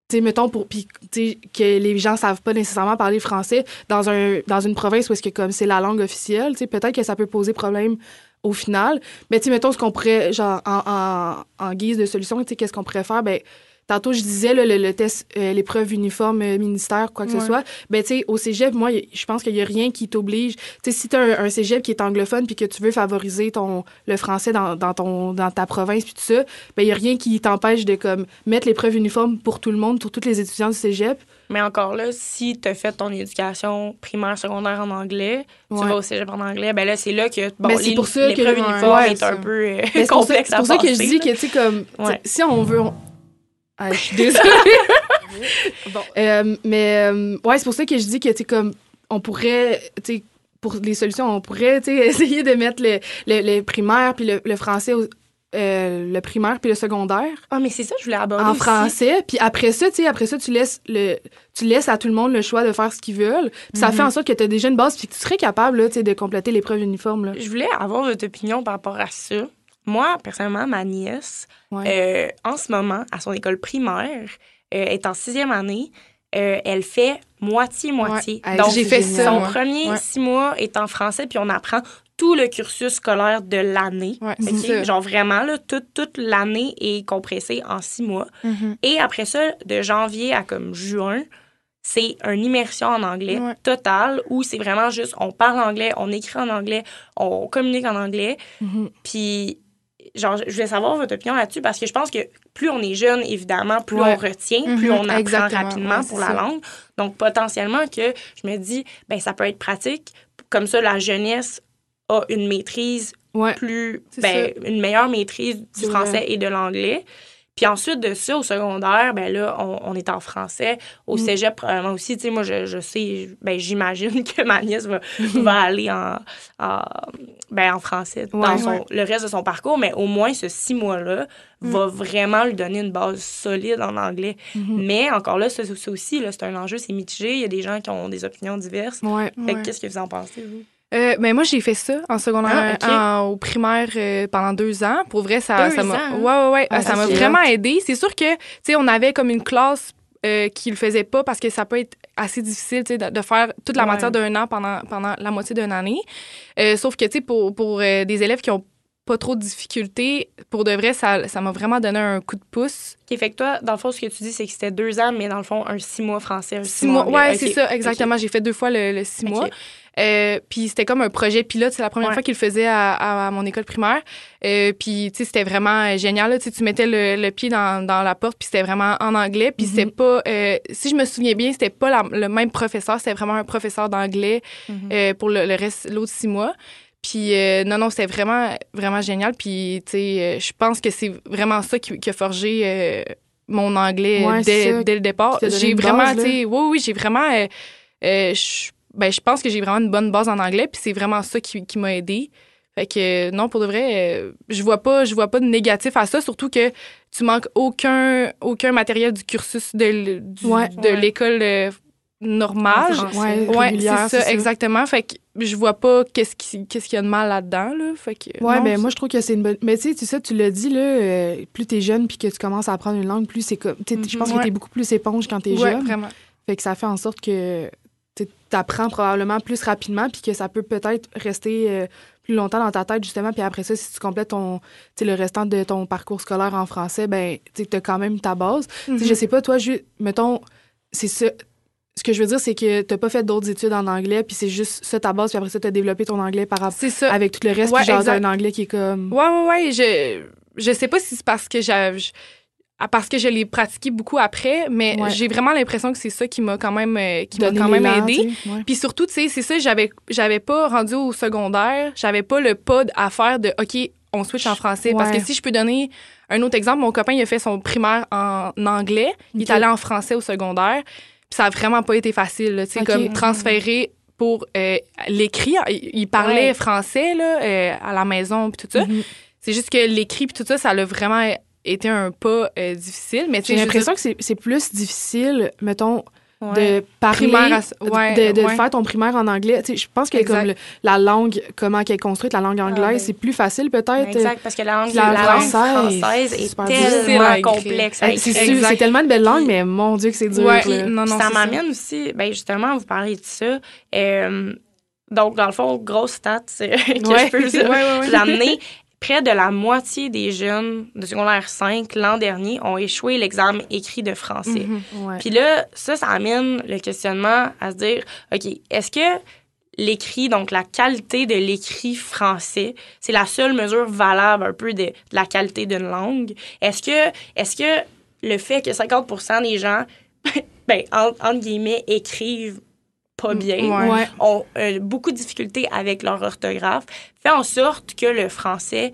Speaker 2: tu sais, mettons, pour, puis, que les gens savent pas nécessairement parler français dans, un, dans une province où est-ce que, comme, c'est la langue officielle, peut-être que ça peut poser problème au final. Mais, tu sais, mettons, ce qu'on pourrait, genre, en, en, en guise de solution, tu sais, qu'est-ce qu'on pourrait faire? Ben, tantôt, je disais, là, le, le test, euh, l'épreuve uniforme euh, ministère, quoi que
Speaker 3: Ouais.
Speaker 2: ce soit. Ben, tu sais, au cégep, moi, je pense qu'il y a rien qui t'oblige. Tu sais, si t'as un, un cégep qui est anglophone puis que tu veux favoriser ton, le français dans, dans, ton, dans ta province puis tout ça, ben, il y a rien qui t'empêche de, comme, mettre l'épreuve uniforme pour tout le monde, pour tous les étudiants du cégep.
Speaker 1: Mais encore là, si tu as fait ton éducation primaire, secondaire en anglais, tu vas au cégep en anglais, ben là, c'est là que bon,
Speaker 2: Mais c'est pour ça que-
Speaker 1: uniforme
Speaker 2: ouais,
Speaker 1: est un peu euh,
Speaker 2: Mais c'est pour ça,
Speaker 1: complexe
Speaker 2: pour ça que je dis que, tu sais, comme, tu
Speaker 1: Ouais.
Speaker 2: si on veut. on- Ah, je suis désolée.
Speaker 3: Bon.
Speaker 2: Euh, mais, euh, ouais, c'est pour ça que je dis que, tu comme, on pourrait, tu pour les solutions, on pourrait, tu essayer de mettre le, le, le primaire puis le, le français, au- euh, le primaire puis le secondaire
Speaker 1: Ah, mais c'est ça je voulais aborder
Speaker 2: en
Speaker 1: aussi.
Speaker 2: français. Puis après ça, tu sais, après ça, tu laisses, le, tu laisses à tout le monde le choix de faire ce qu'ils veulent. Puis ça
Speaker 3: Mhm.
Speaker 2: fait en sorte que tu as déjà une base puis que tu serais capable, là, tu sais, de compléter l'épreuve uniforme, là.
Speaker 1: Je voulais avoir votre opinion par rapport à ça. Moi, personnellement, ma nièce,
Speaker 2: Ouais.
Speaker 1: euh, en ce moment, à son école primaire, euh, est en sixième année. Euh, elle fait moitié-moitié.
Speaker 2: Ouais.
Speaker 1: Donc,
Speaker 3: j'ai fait ça,
Speaker 1: son
Speaker 3: moi.
Speaker 1: premier
Speaker 3: Ouais.
Speaker 1: six mois est en français, puis on apprend tout le cursus scolaire de l'année.
Speaker 3: Ouais.
Speaker 1: Genre vraiment, là, toute, toute l'année est compressée en six mois.
Speaker 3: Mhm.
Speaker 1: Et après ça, de janvier à comme juin, c'est une immersion en anglais totale où c'est vraiment juste on parle anglais, on écrit en anglais, on communique en anglais.
Speaker 2: Mhm.
Speaker 1: Puis, genre, je voulais savoir votre opinion là-dessus parce que je pense que plus on est jeune, évidemment, plus
Speaker 2: Ouais.
Speaker 1: on retient, plus on apprend
Speaker 3: exactement.
Speaker 1: rapidement
Speaker 3: Ouais,
Speaker 1: pour la
Speaker 3: ça.
Speaker 1: langue. Donc, potentiellement que je me dis, ben ça peut être pratique. Comme ça, la jeunesse a une maîtrise
Speaker 2: Ouais.
Speaker 1: plus, ben, une meilleure maîtrise du français
Speaker 2: vrai.
Speaker 1: et de l'anglais. Puis ensuite de ça, au secondaire, ben là, on, on est en français. Au
Speaker 2: Mm.
Speaker 1: cégep, probablement aussi, tu sais, moi, je, je sais, ben, j'imagine que ma nièce va, va aller en, en, ben, en français dans
Speaker 2: Ouais.
Speaker 1: son,
Speaker 3: Ouais.
Speaker 1: le reste de son parcours, mais au moins, ce six mois-là
Speaker 2: Mm.
Speaker 1: va vraiment lui donner une base solide en anglais.
Speaker 2: Mhm.
Speaker 1: Mais encore là, ça, aussi, c'est un enjeu, c'est mitigé. Il y a des gens qui ont des opinions diverses.
Speaker 2: Ouais.
Speaker 1: qu'est-ce que vous en pensez, vous?
Speaker 3: Euh, ben moi, j'ai fait ça en secondaire,
Speaker 1: Ah,
Speaker 3: en- au primaire euh, pendant deux ans. Pour vrai, ça
Speaker 1: Deux
Speaker 3: ça m'a. Ouais, ouais, ouais.
Speaker 2: Ah,
Speaker 3: ça
Speaker 2: ça,
Speaker 3: m'a vraiment aidé. C'est sûr que, tu sais, on avait comme une classe euh, qui le faisait pas parce que ça peut être assez difficile, tu sais, de, de faire toute la
Speaker 1: Ouais.
Speaker 3: matière d'un an pendant, pendant la moitié d'une année. Euh, sauf que, tu sais, pour, pour euh, des élèves qui ont pas trop de difficultés, pour de vrai, ça ça m'a vraiment donné un coup de pouce.
Speaker 1: OK, fait que toi, dans le fond, ce que tu dis, c'est que c'était deux ans, mais dans le fond, un six mois français, un six,
Speaker 3: Six mois.
Speaker 1: anglais.
Speaker 3: Ouais, c'est ça, exactement. J'ai fait deux fois le, le six mois. Euh, puis c'était comme un projet pilote. C'est la première
Speaker 1: Ouais.
Speaker 3: fois qu'il le faisait à, à- à mon école primaire. Euh, puis, tu sais, c'était vraiment euh, génial. Là. Tu sais, tu mettais le, le pied dans, dans la porte, puis c'était vraiment en anglais. Puis c'était pas... euh, si je me souviens bien, c'était pas la- le même professeur. C'était vraiment un professeur d'anglais
Speaker 1: Mhm.
Speaker 3: euh, pour le, le reste, l'autre six mois. Puis euh, non, non, c'était vraiment, vraiment génial. Puis, tu sais, euh, je pense que c'est vraiment ça qui, qui a forgé euh, mon anglais
Speaker 2: Ouais,
Speaker 3: dès, dès le départ. J'ai vraiment, tu sais, oui, oui, j'ai vraiment... euh, euh, je ben, je pense que j'ai vraiment une bonne base en anglais, puis c'est vraiment ça qui, qui m'a aidé. Fait que non, pour de vrai, euh, je vois pas, je vois pas de négatif à ça, surtout que tu manques aucun, aucun matériel du cursus de, l- du-
Speaker 2: Ouais.
Speaker 3: de
Speaker 1: Ouais.
Speaker 3: l'école euh, normale.
Speaker 2: Ouais,
Speaker 3: c'est ça, exactement. Fait que je vois pas qu'est-ce qui- qu'est-ce qu'il y a de mal là-dedans, là. Fait que
Speaker 2: Ouais,
Speaker 3: non,
Speaker 2: ben moi je trouve que c'est une bonne. Mais tu sais, tu sais, tu l'as dit là, euh, plus t'es jeune puis que tu commences à apprendre une langue, plus c'est comme. Je pense que t'es
Speaker 3: Ouais.
Speaker 2: beaucoup plus éponge quand t'es
Speaker 3: ouais,
Speaker 2: jeune.
Speaker 3: vraiment.
Speaker 2: Fait que ça fait en sorte que tu apprends probablement plus rapidement, puis que ça peut peut-être rester euh, plus longtemps dans ta tête, justement. Puis après ça, si tu complètes ton, le restant de ton parcours scolaire en français, ben, tu as quand même ta base. Je Je sais pas, toi, je, mettons, c'est ça. Ce que je veux dire, c'est que tu n'as pas fait d'autres études en anglais, puis c'est juste ça ta base, puis après ça, tu as développé ton anglais par rapport avec tout le reste, puis genre un anglais qui est comme.
Speaker 3: Ouais, ouais, ouais. Je, je sais pas si c'est parce que j'avais parce que je l'ai pratiqué beaucoup après, mais j'ai vraiment l'impression que c'est ça qui m'a quand même euh, qui m'a quand même aidé. Puis surtout, tu sais, c'est ça, j'avais j'avais pas rendu au secondaire, j'avais pas le pod à faire de OK, on switch en français. Parce que si je peux donner un autre exemple, mon copain il a fait son primaire en anglais, il est allé en français au secondaire, puis ça a vraiment pas été facile, tu sais comme transférer pour euh, l'écrit, il, parlait français là euh, à la maison puis tout ça. Mm-hmm. C'est juste que l'écrit puis tout ça, ça l'a vraiment été un pas euh, difficile. Mais
Speaker 2: j'ai l'impression que c'est plus difficile, mettons, de parler, de, faire ton primaire en anglais. je pense que comme la langue, comment elle est construite, la langue anglaise, ah, ben. c'est plus facile peut-être.
Speaker 1: Exact, parce que la langue, la, française, est, tellement complexe.
Speaker 2: C'est tellement de belles langues, mais mon Dieu que c'est dur.
Speaker 1: ça m'amène aussi, ben justement, vous parlez de ça. Euh, donc, dans le fond, grosse stat que je peux l'amener près de la moitié des jeunes de secondaire 5 l'an dernier ont échoué l'examen écrit de français. Mhm. Puis là, ça, ça amène le questionnement à se dire, OK, est-ce que l'écrit, donc la qualité de l'écrit français, c'est la seule mesure valable un peu de, la qualité d'une langue? Est-ce que, est que le fait que 50% des gens, ben, entre guillemets, écrivent pas mm, bien, ont euh, beaucoup de difficultés avec leur orthographe, fait en sorte que le français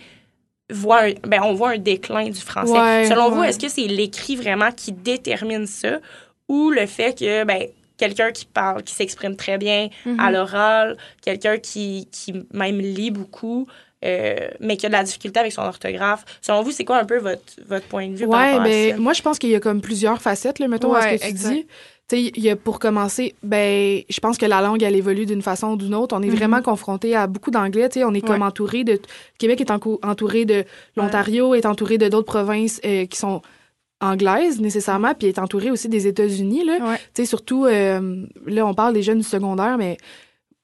Speaker 1: voit un, ben, on voit un déclin du français. Selon vous, est-ce que c'est l'écrit vraiment qui détermine ça ou le fait que ben, quelqu'un qui parle, qui s'exprime très bien mm-hmm. à l'oral, quelqu'un qui, qui même lit beaucoup, euh, mais qui a de la difficulté avec son orthographe. Selon vous, c'est quoi un peu votre, votre point de vue
Speaker 2: ouais, par rapport ben, Moi, je pense qu'il y a comme plusieurs facettes, là, mettons, à ce que tu dis y a pour commencer, ben, je pense que la langue, elle évolue d'une façon ou d'une autre. On est mm-hmm. vraiment confronté à beaucoup d'anglais. On est comme entouré de. Québec est entouré de. L'Ontario est entouré de d'autres provinces euh, qui sont anglaises nécessairement, puis est entouré aussi des États-Unis. Là. Surtout, euh, là, on parle des jeunes du secondaire, mais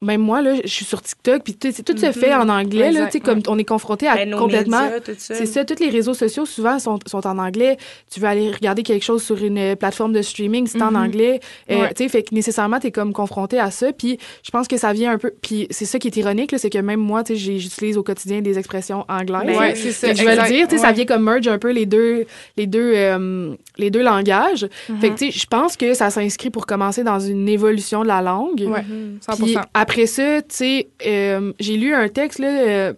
Speaker 2: même moi, là, je suis sur TikTok, puis tout, tout se fait en anglais, là, tu comme on est confronté à ben, complètement... C'est ça, tous les réseaux sociaux, souvent, sont, sont, en anglais. Tu veux aller regarder quelque chose sur une plateforme de streaming, c'est en mm-hmm. anglais. Euh, tu sais, fait que nécessairement, t'es comme confronté à ça, puis je pense que ça vient un peu... Puis c'est ça qui est ironique, c'est que même moi, tu sais, j'utilise au quotidien des expressions anglaises.
Speaker 3: Ben, c'est ça.
Speaker 2: Je vais le dire, tu sais, ça vient comme merge un peu les deux, les deux, euh, les deux langages. Fait que, tu sais, je pense que ça s'inscrit pour commencer dans une évolution de la langue.
Speaker 3: Ouais, 100%
Speaker 2: après ça, tu sais, euh, j'ai lu un texte, là, euh,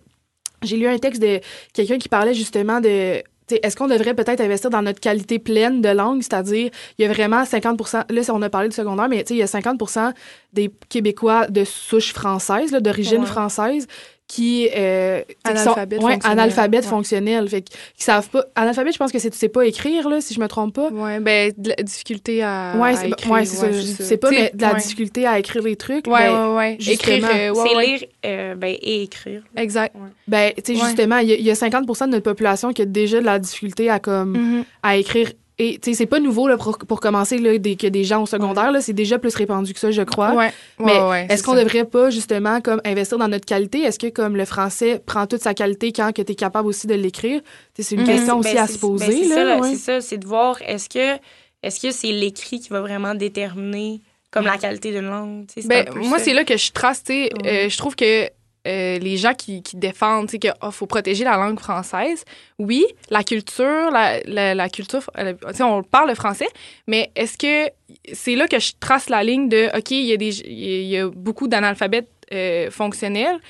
Speaker 2: j'ai lu un texte de quelqu'un qui parlait justement de est-ce qu'on devrait peut-être investir dans notre qualité pleine de langue, c'est-à-dire il y a vraiment 50% là on a parlé du secondaire mais il y a 50% des Québécois de souche française, d'origine française qui, euh,
Speaker 3: analphabètes
Speaker 2: ouais, analphabètes fonctionnels fait qui savent pas analphabète je pense que c'est tu sais pas écrire là si je me trompe pas.
Speaker 3: Ouais ben de la difficulté à,
Speaker 2: ouais,
Speaker 3: c'est écrire
Speaker 2: ouais, c'est ça. je sais pas mais de la difficulté à écrire les trucs
Speaker 3: ouais ben, ouais ouais.
Speaker 1: écrire euh, c'est lire euh, ben, et écrire.
Speaker 2: Exact. Ben tu sais justement il y, a 50% de notre population qui a déjà de la difficulté à comme mm-hmm. à écrire et tu sais, c'est pas nouveau là, pour, pour commencer là, des, que des gens au secondaire, c'est déjà plus répandu que ça, je crois.
Speaker 3: Ouais.
Speaker 2: Mais est-ce qu'on devrait pas justement comme investir dans notre qualité? Est-ce que comme le français prend toute sa qualité quand que tu es capable aussi de l'écrire? C'est une mhm. question aussi ben, à se ben, poser.
Speaker 1: là, c'est ça, c'est de voir est-ce que est-ce que c'est l'écrit qui va vraiment déterminer comme la qualité d'une langue?
Speaker 3: Ben, moi, c'est là que je trace, tu sais, euh, je trouve que euh, les gens qui, qui défendent qu'il oh, faut protéger la langue française, oui, la culture, la, la, culture, euh, on parle le français, mais est-ce que c'est là que je trace la ligne de, OK, il y a, y a beaucoup d'analphabètes euh, fonctionnels,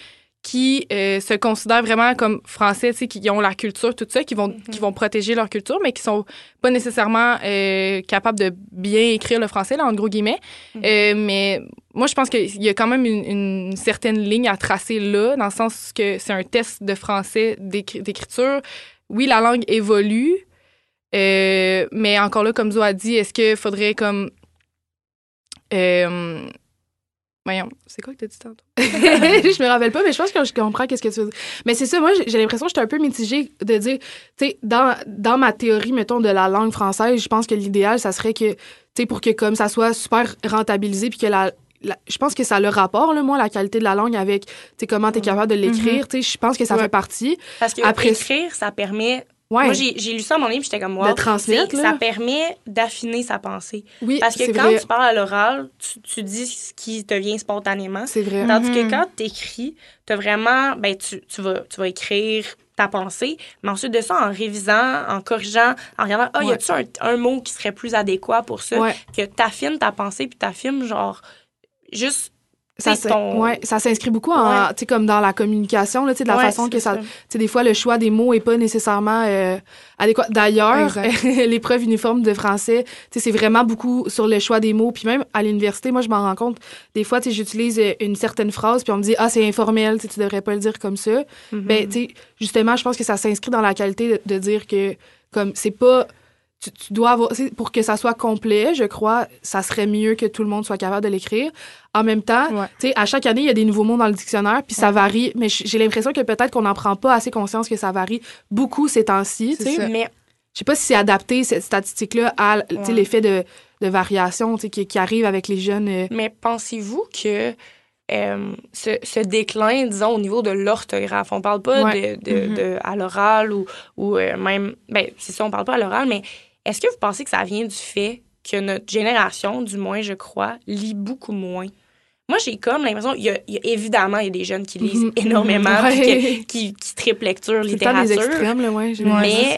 Speaker 3: qui euh, se considèrent vraiment comme français, tu sais, qui ont la culture, tout ça, qui vont, qui mhm. vont protéger leur culture, mais qui sont pas nécessairement euh, capables de bien écrire le français, là, en gros guillemets. Mhm. Euh, mais moi, je pense qu'il y a quand même une, certaine ligne à tracer là, dans le sens que c'est un test de français d'écriture. Oui, la langue évolue, mais encore là, comme Zo a dit, est-ce qu'il faudrait comme Voyons, c'est quoi que t'as dit tantôt?
Speaker 2: je me rappelle pas, mais je pense que je comprends qu'est-ce que tu veux dire. Mais c'est ça, moi, j'ai l'impression que j'étais un peu mitigée de dire, tu sais, dans, dans ma théorie, mettons, de la langue française, je pense que l'idéal, ça serait que, tu sais, pour que comme ça soit super rentabilisé, puis que la, la- je pense que ça a le rapport, là, moi, la qualité de la langue avec, tu sais, comment tu es capable de l'écrire. Tu sais, je pense que ça
Speaker 3: Ouais.
Speaker 2: fait partie.
Speaker 1: Parce que
Speaker 2: Après-
Speaker 1: écrire, ça permet.
Speaker 2: Ouais.
Speaker 1: Moi, j'ai lu ça à mon livre, j'étais comme, wow,
Speaker 2: De transmettre.
Speaker 1: Ça permet d'affiner sa pensée.
Speaker 2: oui,
Speaker 1: Parce que quand
Speaker 2: vrai.
Speaker 1: tu parles à l'oral, tu, tu dis ce qui te vient spontanément.
Speaker 2: C'est vrai.
Speaker 1: Tandis que
Speaker 3: Mhm.
Speaker 1: quand tu écris, tu vraiment, ben, tu, tu, vas, tu vas écrire ta pensée, mais ensuite de ça, en révisant, en corrigeant, en regardant, ah, y
Speaker 2: Ouais.
Speaker 1: a-tu un, un mot qui serait plus adéquat pour ça?
Speaker 2: Ouais.
Speaker 1: Que tu affines ta pensée, puis tu affines, genre, juste.
Speaker 2: Ça,
Speaker 1: ton-
Speaker 2: ouais, ça s'inscrit beaucoup en,
Speaker 1: Ouais.
Speaker 2: tu sais, comme dans la communication, là, tu sais, de la
Speaker 1: Ouais,
Speaker 2: façon que ça, tu sais, des fois, le choix des mots est pas nécessairement euh, adéquat. D'ailleurs, l'épreuve uniforme de français, tu sais, c'est vraiment beaucoup sur le choix des mots. Puis même à l'université, moi, je m'en rends compte. Des fois, tu sais, j'utilise euh, une certaine phrase, puis on me dit, ah, c'est informel, tu devrais pas le dire comme ça.
Speaker 1: Mhm.
Speaker 2: Ben, tu sais, justement, je pense que ça s'inscrit dans la qualité de, de dire que, comme, c'est pas. Tu, tu dois avoir. Pour que ça soit complet, je crois, ça serait mieux que tout le monde soit capable de l'écrire. En même temps,
Speaker 3: Ouais.
Speaker 2: tu sais, à chaque année, il y a des nouveaux mots dans le dictionnaire, puis ça varie. Mais j'ai l'impression que peut-être qu'on n'en prend pas assez conscience que ça varie beaucoup ces temps-ci.
Speaker 1: Mais
Speaker 2: Je sais pas si c'est adapté, cette statistique-là, à tu sais,
Speaker 1: Ouais.
Speaker 2: l'effet de, de variation tu sais, qui, qui arrive avec les jeunes. euh,
Speaker 1: Mais pensez-vous que euh, ce, ce déclin, disons, au niveau de l'orthographe, on parle pas
Speaker 2: Ouais.
Speaker 1: de, de-
Speaker 3: Mhm.
Speaker 1: de- à l'oral ou, ou euh, même, ben, c'est ça, on parle pas à l'oral, mais est-ce que vous pensez que ça vient du fait que notre génération, du moins, je crois, lit beaucoup moins? Moi, j'ai comme l'impression, il y, a, il y a- évidemment, il y a des jeunes qui lisent
Speaker 2: Mhm.
Speaker 1: énormément, puis
Speaker 2: Ouais.
Speaker 1: que- qui, qui triplent lecture,
Speaker 2: temps des
Speaker 1: littérature.
Speaker 2: extrêmes, là, ouais.
Speaker 1: Mais-.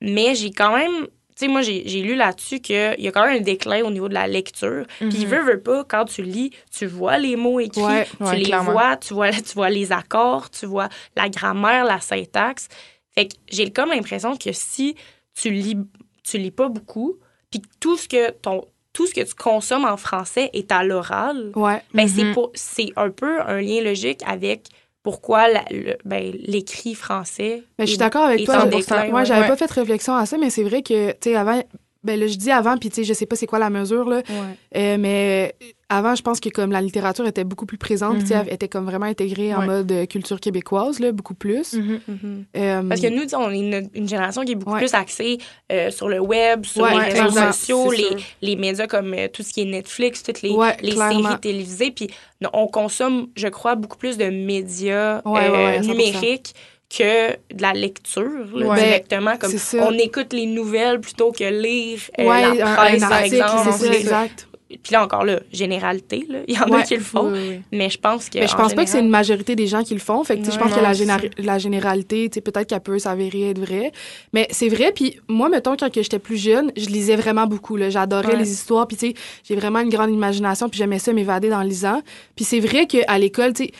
Speaker 1: Mais j'ai quand même, tu sais, moi, j'ai lu là-dessus qu'il y a quand même un déclin au niveau de la lecture. Puis,
Speaker 3: Mhm.
Speaker 1: veux, veux pas, quand tu lis, tu vois les mots écrits,
Speaker 2: Ouais,
Speaker 1: tu
Speaker 3: ouais,
Speaker 1: les
Speaker 3: clairement.
Speaker 1: vois, tu vois, tu vois les accords, tu vois la grammaire, la syntaxe. Fait que j'ai comme l'impression que si tu lis, tu lis pas beaucoup, puis que tout ce que ton tout ce que tu consommes en français est à l'oral,
Speaker 2: Ouais.
Speaker 1: ben c'est pour c'est un peu un lien logique avec pourquoi la- le- ben, l'écrit français.
Speaker 2: Ben, je suis
Speaker 1: est-
Speaker 2: d'accord avec
Speaker 1: est
Speaker 2: toi.
Speaker 1: déclin,
Speaker 2: Moi,
Speaker 1: ouais.
Speaker 2: j'avais
Speaker 3: Ouais.
Speaker 2: pas fait réflexion à ça, mais c'est vrai que, tu sais, avant, ben là, je dis avant, puis tu sais, je sais pas c'est quoi la mesure, là,
Speaker 1: Ouais.
Speaker 2: euh, mais avant, je pense que comme la littérature était beaucoup plus présente, elle était comme vraiment intégrée en mode euh, culture québécoise, là, beaucoup plus.
Speaker 3: Mhm.
Speaker 1: Mhm.
Speaker 2: Euh,
Speaker 1: Parce que nous, on est une, une génération qui est beaucoup
Speaker 2: Ouais.
Speaker 1: plus axée euh, sur le web, sur les réseaux sociaux, les, les médias comme euh, tout ce qui est Netflix, toutes les, les séries télévisées. Puis on consomme, je crois, beaucoup plus de médias
Speaker 2: Ouais,
Speaker 1: euh,
Speaker 2: ouais, ouais, 100%.
Speaker 1: numériques que de la lecture là,
Speaker 3: Ouais.
Speaker 1: directement. Comme on écoute les nouvelles plutôt que lire euh,
Speaker 2: ouais,
Speaker 1: la presse,
Speaker 2: un
Speaker 1: par
Speaker 2: article,
Speaker 1: exemple.
Speaker 2: c'est ça,
Speaker 1: Les-
Speaker 2: exact.
Speaker 1: Puis là, encore là, généralité, là. il y en a qui le font.
Speaker 3: Oui, oui, oui.
Speaker 1: Mais je pense que.
Speaker 2: Mais je
Speaker 1: en
Speaker 2: pense pas que c'est une majorité des gens qui le font. Fait que, tu sais, je pense que
Speaker 3: non,
Speaker 2: la, généra- la généralité, tu sais, peut-être qu'elle peut s'avérer être vraie. Mais c'est vrai. Puis moi, mettons, quand que j'étais plus jeune, je lisais vraiment beaucoup. là. J'adorais
Speaker 1: Ouais.
Speaker 2: les histoires. Puis, tu sais, j'ai vraiment une grande imagination. Puis j'aimais ça m'évader dans le lisant. Puis c'est vrai qu'à l'école, tu sais,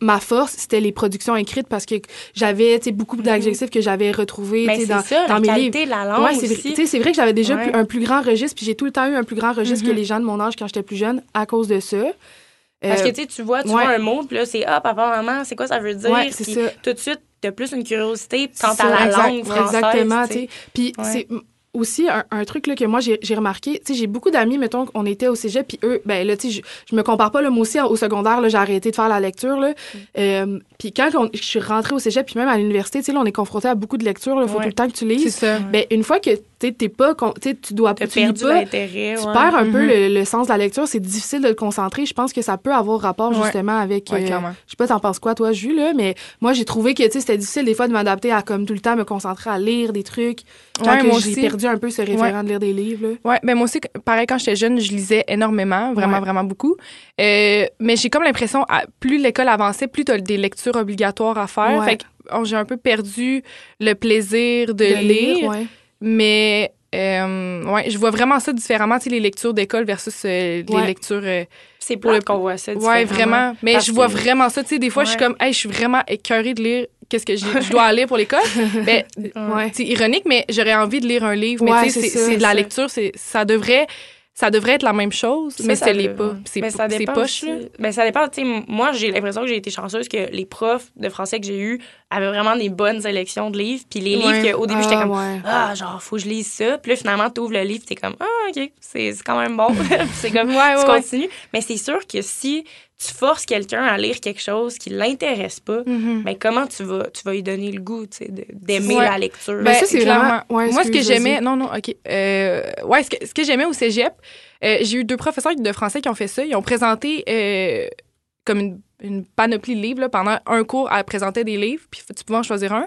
Speaker 2: ma force, c'était les productions écrites parce que j'avais, tu sais, beaucoup d'adjectifs que j'avais retrouvés, tu sais, dans,
Speaker 1: ça,
Speaker 2: dans
Speaker 1: la
Speaker 2: mes livres.
Speaker 1: qualité de la langue
Speaker 2: Ouais, c'est vrai, que j'avais déjà
Speaker 1: Ouais.
Speaker 2: un plus grand registre, puis j'ai tout le temps eu un plus grand registre que
Speaker 3: Mhm.
Speaker 2: les gens de mon âge quand j'étais plus jeune à cause de ça.
Speaker 1: Parce
Speaker 2: Euh,
Speaker 1: que tu sais, tu vois, tu
Speaker 2: ouais.
Speaker 1: vois un mot, puis là, c'est ah, papa, maman, c'est quoi ça veut dire?
Speaker 2: Ouais, c'est
Speaker 1: Puis
Speaker 2: ça.
Speaker 1: tout de suite, t'as plus une curiosité quant à la
Speaker 2: exact,
Speaker 1: langue française.
Speaker 2: Exactement,
Speaker 1: tu sais.
Speaker 2: Puis
Speaker 1: Ouais.
Speaker 2: Aussi un, un truc là, que moi j'ai remarqué, tu sais, j'ai beaucoup d'amis, mettons, on était au cégep, puis eux, ben là, tu sais, je, me compare pas, là, moi aussi, au secondaire, j'ai arrêté de faire la lecture, là.
Speaker 1: Mm.
Speaker 2: Euh, puis quand je suis rentrée au cégep, puis même à l'université, tu sais, là, on est confronté à beaucoup de lectures, là, faut
Speaker 1: Ouais.
Speaker 2: tout le temps que tu lises.
Speaker 3: ça.
Speaker 2: Ben, une fois que, tu t'es pas, tu tu dois tu
Speaker 1: perdu
Speaker 2: pas, tu
Speaker 1: ouais.
Speaker 2: perds un peu
Speaker 3: Mhm.
Speaker 2: le, le sens de la lecture, c'est difficile de te concentrer. Je pense que ça peut avoir rapport justement avec. Euh, je sais pas, t'en penses quoi, toi, Jules, là, mais moi, j'ai trouvé que tu sais, c'était difficile des fois de m'adapter à comme tout le temps me concentrer à lire des trucs. Quand j'ai
Speaker 3: aussi.
Speaker 2: Perdu un peu ce référent de lire des livres. Là.
Speaker 3: Ouais, ben moi aussi, pareil, quand j'étais jeune, je lisais énormément, vraiment,
Speaker 2: Ouais.
Speaker 3: vraiment beaucoup. Euh, mais j'ai comme l'impression, plus l'école avançait, plus t'as des lectures obligatoires à faire.
Speaker 2: Ouais.
Speaker 3: Fait que oh, j'ai un peu perdu le plaisir de, lire.
Speaker 2: ouais.
Speaker 3: Mais euh, ouais, je vois vraiment ça différemment, tu sais, les lectures d'école versus euh, les lectures. euh,
Speaker 1: C'est
Speaker 3: Pour le-
Speaker 1: qu'on voit ça.
Speaker 3: ouais, vraiment. Mais
Speaker 1: Parce
Speaker 3: je vois
Speaker 1: que-
Speaker 3: vraiment ça. Tu sais, des fois, je suis comme, hey, je suis vraiment écœurée de lire. Qu'est-ce que je dois lire pour l'école? ben,
Speaker 2: Ouais.
Speaker 3: c'est ironique, mais j'aurais envie de lire un livre. Mais
Speaker 2: Ouais,
Speaker 3: tu
Speaker 2: c'est
Speaker 3: de la lecture, c'est ça devrait ça devrait être la même chose,
Speaker 1: Ça,
Speaker 3: mais
Speaker 1: ça
Speaker 3: ça l'est
Speaker 1: le-
Speaker 3: pas. C'est
Speaker 1: Mais ça dépend
Speaker 3: poche.
Speaker 1: Ben, ça dépend. Tu sais, moi, j'ai l'impression que j'ai été chanceuse que les profs de français que j'ai eus avaient vraiment des bonnes sélections de livres. Puis les
Speaker 3: Ouais.
Speaker 1: livres qu'au début, j'étais
Speaker 2: Ah,
Speaker 1: comme,
Speaker 2: ouais.
Speaker 1: ah, genre, faut que je lise ça. Puis là, finalement, tu ouvres le livre, t'es comme, ah, OK, c'est quand même bon. C'est comme,
Speaker 3: Ouais,
Speaker 1: tu continues. Mais c'est sûr que si tu forces quelqu'un à lire quelque chose qui l'intéresse pas,
Speaker 3: Mhm.
Speaker 1: ben comment tu vas, tu vas lui donner le goût, tu sais, de- d'aimer
Speaker 3: Ouais.
Speaker 1: la lecture?
Speaker 2: Ben, ça, c'est
Speaker 3: clairement.
Speaker 2: vraiment- ouais,
Speaker 3: Moi, ce que j'aimais. Non, non, OK. Euh, ouais, ce que, ce que j'aimais au cégep, euh, j'ai eu deux professeurs de français qui ont fait ça. Ils ont présenté euh, comme une, une panoplie de livres. là. Pendant un cours, elle présentait des livres, puis tu pouvais en choisir un.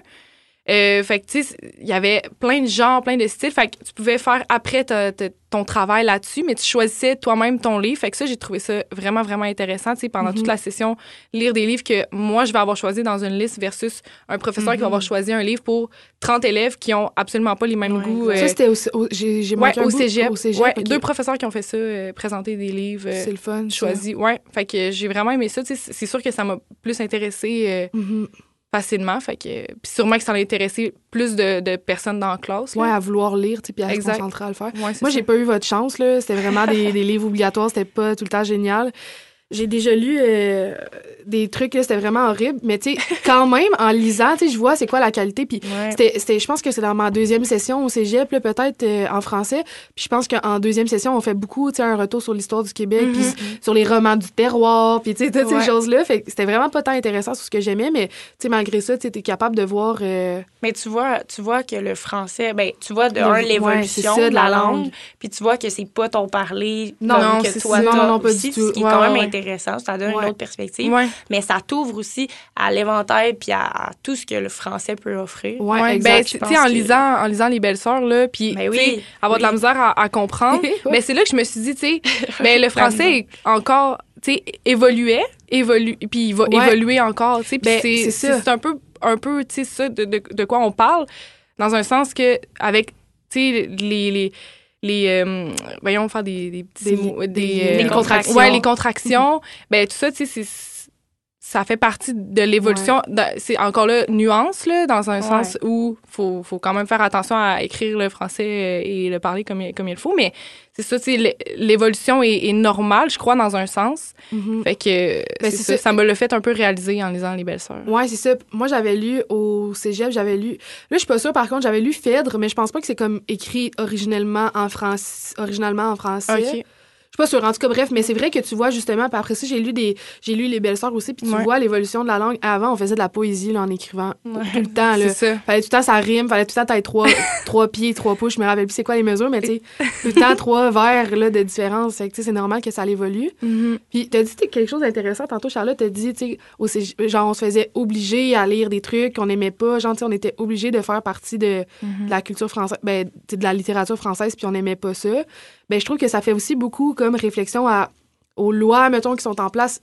Speaker 3: Euh, fait que, tu sais, il y avait plein de genres, plein de styles. Fait que tu pouvais faire après ta- ta- ton travail là-dessus, mais tu choisissais toi-même ton livre. Fait que ça, j'ai trouvé ça vraiment, vraiment intéressant, tu sais, pendant
Speaker 2: Mhm.
Speaker 3: toute la session, lire des livres que moi, je vais avoir choisi dans une liste versus un professeur qui va avoir choisi un livre pour 30 élèves qui ont absolument pas les mêmes
Speaker 1: Ouais,
Speaker 3: goûts.
Speaker 2: Ça,
Speaker 3: euh,
Speaker 2: c'était au, au- j'ai
Speaker 3: ouais, au cégep.
Speaker 2: Au cégep,
Speaker 3: Ouais. Deux professeurs qui ont fait ça, euh, présenter des livres euh,
Speaker 2: C'est le fun. ça.
Speaker 3: choisis. Ouais, fait que j'ai vraiment aimé ça. tu sais, C'est sûr que ça m'a plus intéressé euh,
Speaker 2: Mhm.
Speaker 3: Facilement. Fait que, puis sûrement que ça a intéressé plus de, de personnes dans la classe.
Speaker 2: Ouais, à vouloir lire, puis à se concentrer à le faire.
Speaker 3: Ouais,
Speaker 2: Moi, j'ai pas eu votre chance, là. C'était vraiment des, des livres obligatoires. C'était pas tout le temps génial. J'ai déjà lu euh, des trucs, c'était vraiment horrible. Mais, tu sais, quand même, en lisant, tu sais, je vois c'est quoi la qualité. Puis,
Speaker 1: Ouais.
Speaker 2: c'était, je pense que c'est dans ma deuxième session au cégep, peut-être euh, en français. Puis, je pense qu'en deuxième session, on fait beaucoup, tu sais, un retour sur l'histoire du Québec, puis
Speaker 3: Mhm.
Speaker 2: sur les romans du terroir, puis, tu sais, toutes
Speaker 3: Ouais.
Speaker 2: ces choses-là. Fait c'était vraiment pas tant intéressant sur ce que j'aimais. Mais, tu sais, malgré ça, tu es capable de voir. euh,
Speaker 1: Mais tu vois, tu vois que le français, ben, tu vois de
Speaker 2: Le-
Speaker 1: un
Speaker 2: ouais,
Speaker 1: l'évolution
Speaker 2: ça,
Speaker 1: de la langue, puis tu vois que c'est pas ton parler
Speaker 2: Non,
Speaker 3: non,
Speaker 1: que toi
Speaker 3: ça.
Speaker 2: Non, non, pas
Speaker 1: aussi,
Speaker 2: du tout.
Speaker 1: ce qui est
Speaker 2: Ouais,
Speaker 1: quand même
Speaker 2: ouais.
Speaker 1: Intéressant, ça donne
Speaker 2: Ouais.
Speaker 1: une autre perspective,
Speaker 3: Ouais.
Speaker 1: mais ça t'ouvre aussi à l'éventail puis à, à tout ce que le français peut offrir.
Speaker 2: Ouais,
Speaker 3: Ouais,
Speaker 2: exact.
Speaker 3: ben, tu sais, en
Speaker 1: que-
Speaker 3: lisant, en lisant Les Belles Sœurs, là, puis,
Speaker 1: Ben oui,
Speaker 3: avoir de la
Speaker 1: oui.
Speaker 3: misère à, à comprendre,
Speaker 2: Ouais.
Speaker 3: ben, c'est là que je me suis dit, tu sais, ben, le français est encore, tu sais, évoluait, évolue, puis il va
Speaker 2: Ouais.
Speaker 3: évoluer encore, tu sais,
Speaker 2: Ben,
Speaker 3: c'est,
Speaker 2: c'est
Speaker 3: un peu, un peu, tu sais, ça, de, de, de quoi on parle, dans un sens que, avec, tu sais, les, les, les euh, voyons faire des, des petits
Speaker 2: Des-
Speaker 3: des,
Speaker 2: des-
Speaker 1: des contractions.
Speaker 3: ouais les contractions ben tout ça tu sais c'est ça fait partie de l'évolution c'est encore là nuance là dans un
Speaker 1: Ouais.
Speaker 3: sens où faut faut quand même faire attention à écrire le français euh, et le parler comme il, comme il faut mais c'est ça l'évolution est, est normale je crois dans un sens
Speaker 2: Mhm.
Speaker 3: fait que
Speaker 2: Ben,
Speaker 3: c'est ça, me l'a fait un peu réaliser en lisant les belles sœurs
Speaker 2: Ouais, c'est ça. Moi, j'avais lu au cégep, j'avais lu. Là, je suis pas sûre, par contre, j'avais lu Phèdre, mais je pense pas que c'est comme écrit originellement en français. Originalement en français. Suis pas sûre. En tout cas, bref, mais c'est vrai que tu vois justement. Puis après ça, j'ai lu des, j'ai lu les belles sœurs aussi. Puis tu
Speaker 3: Ouais.
Speaker 2: vois l'évolution de la langue. Avant, on faisait de la poésie là, en écrivant
Speaker 3: Ouais.
Speaker 2: tout le temps. Là.
Speaker 3: ça
Speaker 2: Fallait tout le temps ça rime, fallait tout le temps t'aille trois, trois pieds, trois pouces. Je me rappelle plus c'est quoi les mesures, mais tu sais, tout le temps trois vers là, de différence. Fait que, c'est normal que ça évolue.
Speaker 3: Mhm.
Speaker 2: Puis t'as dit quelque chose d'intéressant tantôt, Charlotte. T'as dit, tu sais, genre on se faisait obliger à lire des trucs qu'on aimait pas. Genre, tu sais, on était obligé de faire partie de,
Speaker 3: Mhm.
Speaker 2: de la culture française, ben, de la littérature française, puis on n'aimait pas ça. Ben, je trouve que ça fait aussi beaucoup comme réflexion à aux lois, mettons, qui sont en place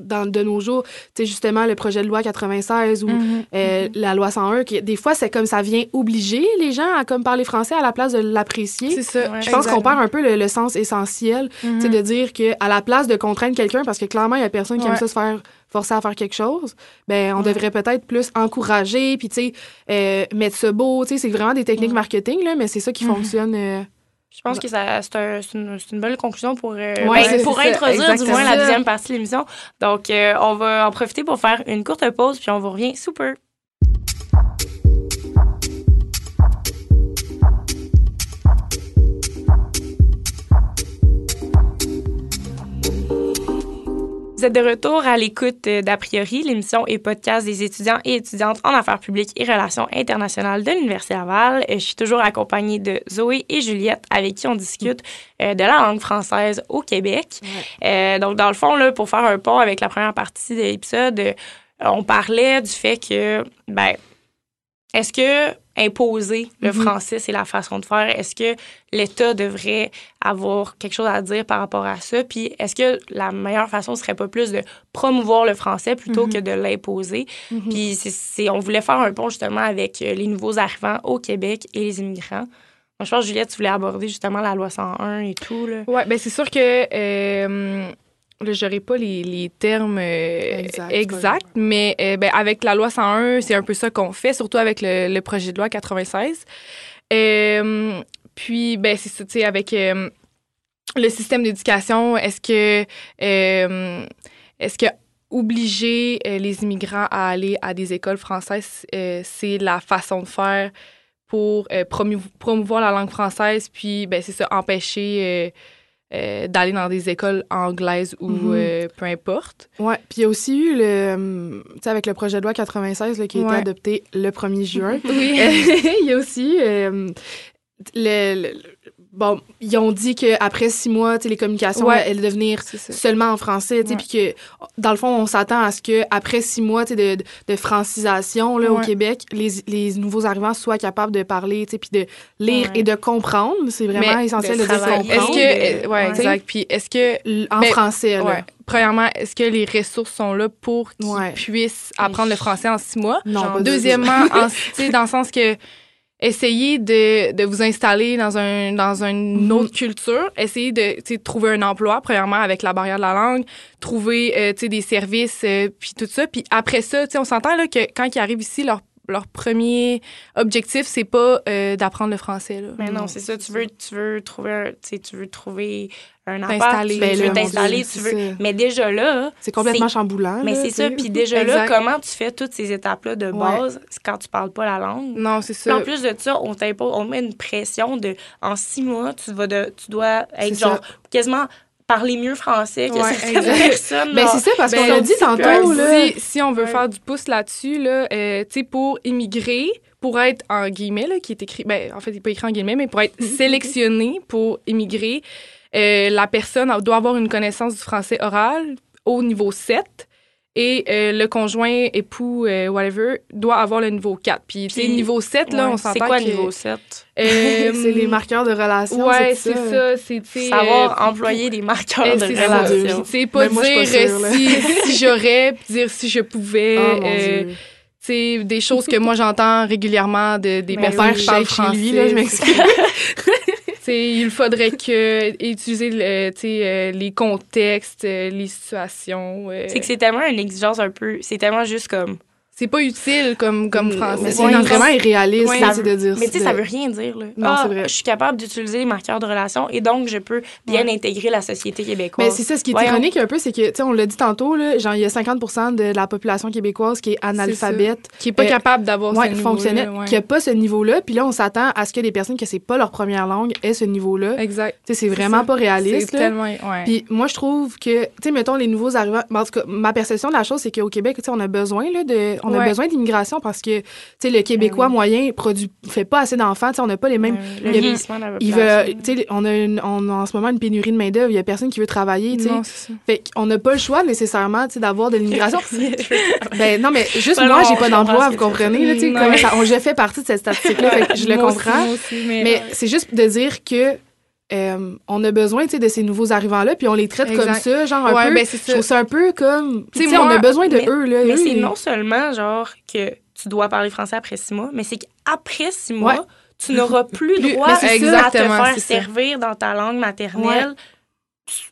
Speaker 2: dans, de nos jours. Tu sais, justement, le projet de loi 96 ou
Speaker 3: Mhm.
Speaker 2: euh, la loi 101, qui, des fois, c'est comme ça vient obliger les gens à comme parler français à la place de l'apprécier.
Speaker 3: c'est ça
Speaker 1: Ouais.
Speaker 2: Je pense qu'on perd un peu le, le sens essentiel, tu sais, de dire que à la place de contraindre quelqu'un, parce que clairement, il y a personne qui aime ça se faire forcer à faire quelque chose, ben on
Speaker 3: Ouais.
Speaker 2: devrait peut-être plus encourager, puis tu sais, euh, mettre ça beau, tu sais, c'est vraiment des techniques marketing, là, mais c'est ça qui fonctionne. euh,
Speaker 1: Je pense que ça, c'est, un- c'est une, c'est une belle conclusion pour, euh,
Speaker 2: Ouais,
Speaker 1: ben, pour
Speaker 3: ça,
Speaker 1: introduire du moins la deuxième partie de l'émission. Donc, euh, on va en profiter pour faire une courte pause, puis on vous revient super. Vous êtes de retour à l'écoute euh, d'A priori, l'émission et podcast des étudiants et étudiantes en affaires publiques et relations internationales de l'Université Laval. Euh, Je suis toujours accompagnée de Zoé et Juliette avec qui on discute euh, de la langue française au Québec. Euh, donc, dans le fond, là, pour faire un pont avec la première partie de l'épisode, on parlait du fait que, ben, est-ce que imposer le
Speaker 2: Mhm.
Speaker 1: français, c'est la façon de faire? Est-ce que l'État devrait avoir quelque chose à dire par rapport à ça? Puis est-ce que la meilleure façon serait pas plus de promouvoir le français plutôt
Speaker 3: Mhm.
Speaker 1: que de l'imposer?
Speaker 2: mhm.
Speaker 1: Puis c'est, on voulait faire un pont justement avec euh, les nouveaux arrivants au Québec et les immigrants. Moi, je pense, Juliette, tu voulais aborder justement la loi 101 et tout. Là.
Speaker 3: Ouais, ben c'est sûr que euh, là, j'aurais pas les, les termes euh,
Speaker 2: Exact,
Speaker 3: exacts, mais euh, ben, avec la loi 101, c'est un peu ça qu'on fait, surtout avec le, le projet de loi 96. Euh, puis, ben c'est ça, tu sais, avec le système d'éducation, est-ce que est-ce que obliger les immigrants à aller à des écoles françaises, c'est la façon de faire pour promouvoir la langue française, puis ben c'est ça, empêcher euh, d'aller dans des écoles anglaises ou
Speaker 2: Mhm.
Speaker 3: euh, peu importe.
Speaker 2: Ouais, puis il y a aussi eu le, hum, tu sais, avec le projet de loi 96 là, qui a été
Speaker 3: Ouais.
Speaker 2: adopté le 1er juin.
Speaker 3: Oui.
Speaker 2: il y a aussi euh, le- le- bon, ils ont dit qu'après six mois, les communications
Speaker 3: Ouais.
Speaker 2: devenir seulement en français, puis que dans le fond, on s'attend à ce que après six mois, de, de, de francisation là, au. Québec, les, les nouveaux arrivants soient capables de parler, puis de lire
Speaker 1: Ouais.
Speaker 2: et de comprendre. C'est vraiment
Speaker 3: Mais
Speaker 2: essentiel
Speaker 1: de
Speaker 2: de, dire
Speaker 1: travailler.
Speaker 3: Est-ce
Speaker 2: comprendre.
Speaker 3: que.
Speaker 1: de-
Speaker 3: ouais, exact. Puis est-ce que.
Speaker 2: En
Speaker 3: Ben,
Speaker 2: français, là.
Speaker 3: Premièrement, est-ce que les ressources sont là pour qu'ils puissent apprendre le français en six mois?
Speaker 2: Non,
Speaker 1: Genre.
Speaker 3: Deuxièmement, en- dans le sens que essayez de, de vous installer dans, un, dans une
Speaker 2: Mhm.
Speaker 3: autre culture, essayez de trouver un emploi, premièrement, avec la barrière de la langue, trouver euh, des services, euh, puis tout ça. Puis après ça, on s'entend là, que quand ils arrivent ici, leur, leur premier objectif, c'est pas euh, d'apprendre le français. Là.
Speaker 1: Mais non,
Speaker 2: Non,
Speaker 1: c'est ça. Tu veux, tu veux trouver, un- tu veux trouver un appart,
Speaker 3: T'installer.
Speaker 1: tu,
Speaker 2: Ben
Speaker 1: tu veux t'installer, tu veux.
Speaker 2: ça.
Speaker 1: Mais déjà là,
Speaker 2: C'est complètement
Speaker 1: c'est-
Speaker 2: chamboulant.
Speaker 1: mais
Speaker 2: là,
Speaker 1: c'est ça. Puis déjà là, comment tu fais toutes ces étapes-là de
Speaker 2: Ouais.
Speaker 1: base quand tu parles pas la langue?
Speaker 3: Non, c'est
Speaker 1: Puis en
Speaker 3: ça.
Speaker 1: plus de ça, on t'impose, on met une pression de en six mois, tu vas de, tu dois être
Speaker 2: C'est
Speaker 1: genre
Speaker 2: ça.
Speaker 1: quasiment parler mieux français que
Speaker 3: Ouais,
Speaker 1: certaines
Speaker 3: exact.
Speaker 1: personnes.
Speaker 2: Ben, c'est ça, parce
Speaker 3: Ben,
Speaker 2: qu'on l'a dit tantôt, là.
Speaker 3: si, si on veut
Speaker 1: Ouais.
Speaker 3: faire du pouce là-dessus, là, euh, tu sais, pour immigrer, pour être en guillemets, là, qui est écrit, ben, en fait, il n'est pas écrit en guillemets, mais pour être sélectionné pour immigrer, euh, la personne doit avoir une connaissance du français oral au niveau 7 et euh, le conjoint, époux, euh, whatever, doit avoir le niveau 4. Puis, tu sais,
Speaker 1: Puis,
Speaker 3: niveau 7, là,
Speaker 1: Ouais,
Speaker 3: on s'entend
Speaker 1: C'est quoi
Speaker 3: que,
Speaker 1: niveau 7?
Speaker 3: euh,
Speaker 2: c'est les marqueurs de relation.
Speaker 3: Ouais,
Speaker 2: c'est
Speaker 3: c'est ça. C'est,
Speaker 1: Savoir
Speaker 3: euh,
Speaker 1: employer des marqueurs de
Speaker 3: c'est
Speaker 1: relation.
Speaker 3: Sais, pas
Speaker 2: Ben, moi,
Speaker 3: dire
Speaker 2: pas sûre,
Speaker 3: si, si j'aurais, dire si je pouvais.
Speaker 2: Oh, mon
Speaker 3: euh,
Speaker 2: Dieu.
Speaker 3: c'est des choses que moi j'entends régulièrement de, des
Speaker 1: Mais
Speaker 2: Mon
Speaker 3: personnes
Speaker 2: père
Speaker 3: qui parlent français.
Speaker 2: chez lui, là, je m'excuse.
Speaker 3: Il faudrait que utiliser le- euh, les contextes, euh, les situations. euh,
Speaker 1: C'est que c'est tellement une exigence un peu. C'est tellement juste comme.
Speaker 3: C'est pas utile comme comme français. C'est
Speaker 2: vraiment irréaliste, là,
Speaker 1: ça
Speaker 2: de dire
Speaker 1: Mais tu sais,
Speaker 2: de-
Speaker 1: ça veut rien dire. Là.
Speaker 2: Non,
Speaker 1: Ah,
Speaker 2: c'est vrai.
Speaker 1: Je suis capable d'utiliser les marqueurs de relation et donc je peux bien intégrer la société québécoise.
Speaker 2: Mais c'est ça, ce qui est ironique un peu, c'est que, tu sais, on l'a dit tantôt, là, genre, il y a 50% de la population québécoise qui est analphabète,
Speaker 3: qui est pas
Speaker 2: euh,
Speaker 3: capable d'avoir
Speaker 2: ouais,
Speaker 3: ce
Speaker 2: fonctionnel, qui a pas ce niveau-là. Puis là, on s'attend à ce que des personnes que c'est pas leur première langue aient ce niveau-là. Tu
Speaker 3: Exact.
Speaker 2: sais, c'est vraiment
Speaker 3: ça.
Speaker 2: pas réaliste.
Speaker 3: C'est tellement ouais.
Speaker 2: Puis moi, je trouve que, tu sais, mettons les nouveaux arrivants. ben, En tout cas, ma perception de la chose, c'est qu'au Québec, tu sais, on a besoin là, de, on a
Speaker 3: Ouais.
Speaker 2: besoin d'immigration parce que, tu sais, le Québécois
Speaker 1: Ben oui.
Speaker 2: moyen produit, fait pas assez d'enfants. Tu sais, on n'a pas les mêmes.
Speaker 1: Le
Speaker 2: il
Speaker 1: vieillissement de la
Speaker 2: Il
Speaker 1: population.
Speaker 2: veut, tu sais, on a, une- on a en ce moment une pénurie de main d'œuvre. Il y a personne qui veut travailler. Tu sais, fait qu'on n'a pas le choix nécessairement, tu sais, d'avoir de l'immigration. ben non, mais juste
Speaker 1: Ouais,
Speaker 2: moi, j'ai pas d'emploi, vous comprenez là, tu sais, je fais partie de cette statistique-là, fait que je le
Speaker 3: Moi aussi,
Speaker 2: comprends.
Speaker 3: moi aussi, mais,
Speaker 2: Mais c'est juste de dire que euh, on a besoin, de ces nouveaux arrivants-là, puis on les traite comme ça, genre un
Speaker 3: Ouais,
Speaker 2: peu.
Speaker 3: ben, c'est
Speaker 2: je trouve ça un peu comme, tu
Speaker 3: sais,
Speaker 2: on a besoin de
Speaker 1: mais-
Speaker 2: eux là.
Speaker 1: Mais c'est non seulement genre que tu dois parler français après six mois, mais c'est qu'après six mois,
Speaker 2: Ouais.
Speaker 1: tu n'auras plus droit à te faire
Speaker 3: ça.
Speaker 1: servir dans ta langue maternelle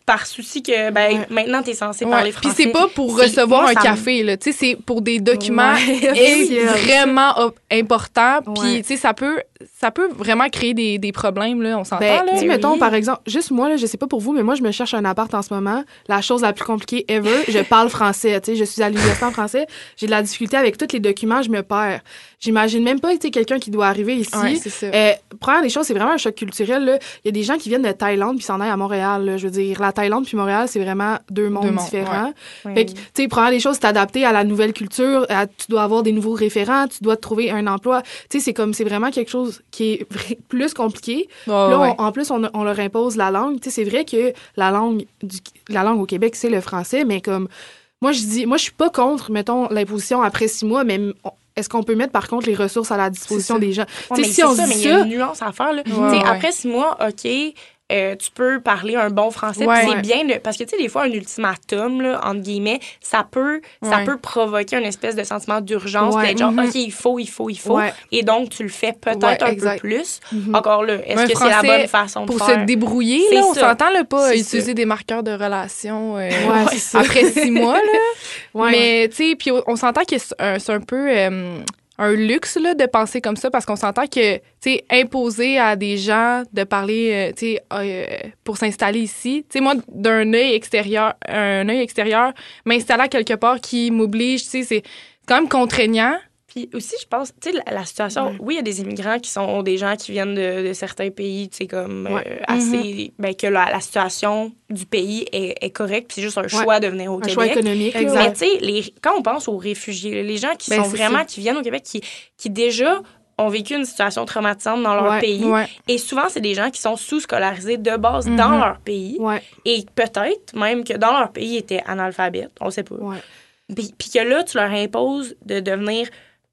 Speaker 1: par souci que ben,
Speaker 2: Ouais.
Speaker 1: maintenant tu es censé
Speaker 3: Ouais.
Speaker 1: parler
Speaker 3: Puis
Speaker 1: français.
Speaker 3: c'est pas pour recevoir
Speaker 1: moi,
Speaker 3: un café, là. Tu sais, c'est pour des documents
Speaker 2: Ouais.
Speaker 3: vraiment importants. Puis,
Speaker 2: Ouais.
Speaker 3: tu sais, ça peut, ça peut vraiment créer des, des problèmes, là. On s'entend,
Speaker 2: Ben,
Speaker 3: là.
Speaker 2: tu sais,
Speaker 1: Oui.
Speaker 2: mettons, par exemple, juste moi, là, je sais pas pour vous, mais moi, je me cherche un appart en ce moment. La chose la plus compliquée ever, je parle français, tu sais, je suis à l'université en français. J'ai de la difficulté avec tous les documents, je me perds. J'imagine même pas, tu sais, quelqu'un qui doit arriver ici.
Speaker 3: Ouais, c'est ça.
Speaker 2: Euh, première des choses, c'est vraiment un choc culturel. là. Il y a des gens qui viennent de Thaïlande puis s'en aillent à Montréal. là. Je veux dire, la Thaïlande puis Montréal, c'est vraiment deux mondes
Speaker 3: Deux mondes,
Speaker 2: différents.
Speaker 1: Oui.
Speaker 2: Fait que, tu sais, première des choses, c'est adapté à la nouvelle culture. à- tu dois avoir des nouveaux référents, tu dois te trouver un emploi. Tu sais, c'est comme, c'est vraiment quelque chose qui est plus compliqué. Là,
Speaker 3: ouais.
Speaker 2: on- en plus, on, on leur impose la langue. C'est vrai que la langue, du, la langue au Québec, c'est le français, mais comme, moi, je dis, moi, je suis pas contre, mettons, l'imposition après six mois, mais est-ce qu'on peut mettre, par contre, les ressources à la disposition des gens?
Speaker 1: Ouais, mais
Speaker 2: si
Speaker 1: c'est
Speaker 2: on
Speaker 1: ça,
Speaker 2: se
Speaker 1: mais
Speaker 2: dit
Speaker 1: il y a une nuance à faire. Là.
Speaker 3: Ouais.
Speaker 1: Après six mois, OK, euh, tu peux parler un bon français.
Speaker 3: Ouais.
Speaker 1: C'est bien, de- parce que tu sais, des fois, un ultimatum, là, entre guillemets, ça peut, ça peut provoquer une espèce de sentiment d'urgence.
Speaker 2: Ouais.
Speaker 1: genre,
Speaker 3: Mhm.
Speaker 1: OK, il faut, il faut, il faut. Et donc, tu le fais peut-être un peu plus.
Speaker 2: Mhm.
Speaker 1: Encore là, est-ce que c'est la bonne façon de
Speaker 3: Pour
Speaker 1: faire?
Speaker 3: se débrouiller, là, on s'entend, là, pas utiliser des marqueurs de relation euh, après six mois, là. Mais, tu sais, puis on, s'entend que c'est un, c'est un peu euh, un luxe, de penser comme ça, parce qu'on s'entend que, tu sais, imposer à des gens de parler, euh, tu euh, pour s'installer ici, tu moi, d'un œil extérieur, un œil extérieur, m'installer à quelque part qui m'oblige, tu c'est quand même contraignant.
Speaker 1: Puis aussi, je pense, tu sais, la, la situation, oui, il y a des immigrants qui sont des gens qui viennent de, de certains pays, tu sais, comme
Speaker 2: Ouais.
Speaker 1: euh, assez. Ben, que la, la situation du pays est, est correcte, puis c'est juste un choix de venir au
Speaker 2: Un
Speaker 1: Québec.
Speaker 2: choix économique.
Speaker 3: Exact.
Speaker 1: Mais tu sais, quand on pense aux réfugiés, les gens qui
Speaker 3: Ben,
Speaker 1: sont vraiment,
Speaker 3: ça.
Speaker 1: qui viennent au Québec, qui, qui déjà ont vécu une situation traumatisante dans leur
Speaker 2: Ouais,
Speaker 1: pays.
Speaker 3: Ouais.
Speaker 1: Et souvent, c'est des gens qui sont sous-scolarisés de base
Speaker 3: Mhm.
Speaker 1: dans leur pays.
Speaker 2: Ouais,
Speaker 1: Et peut-être même que dans leur pays, ils étaient analphabètes. On sait pas. puis que là, tu leur imposes de devenir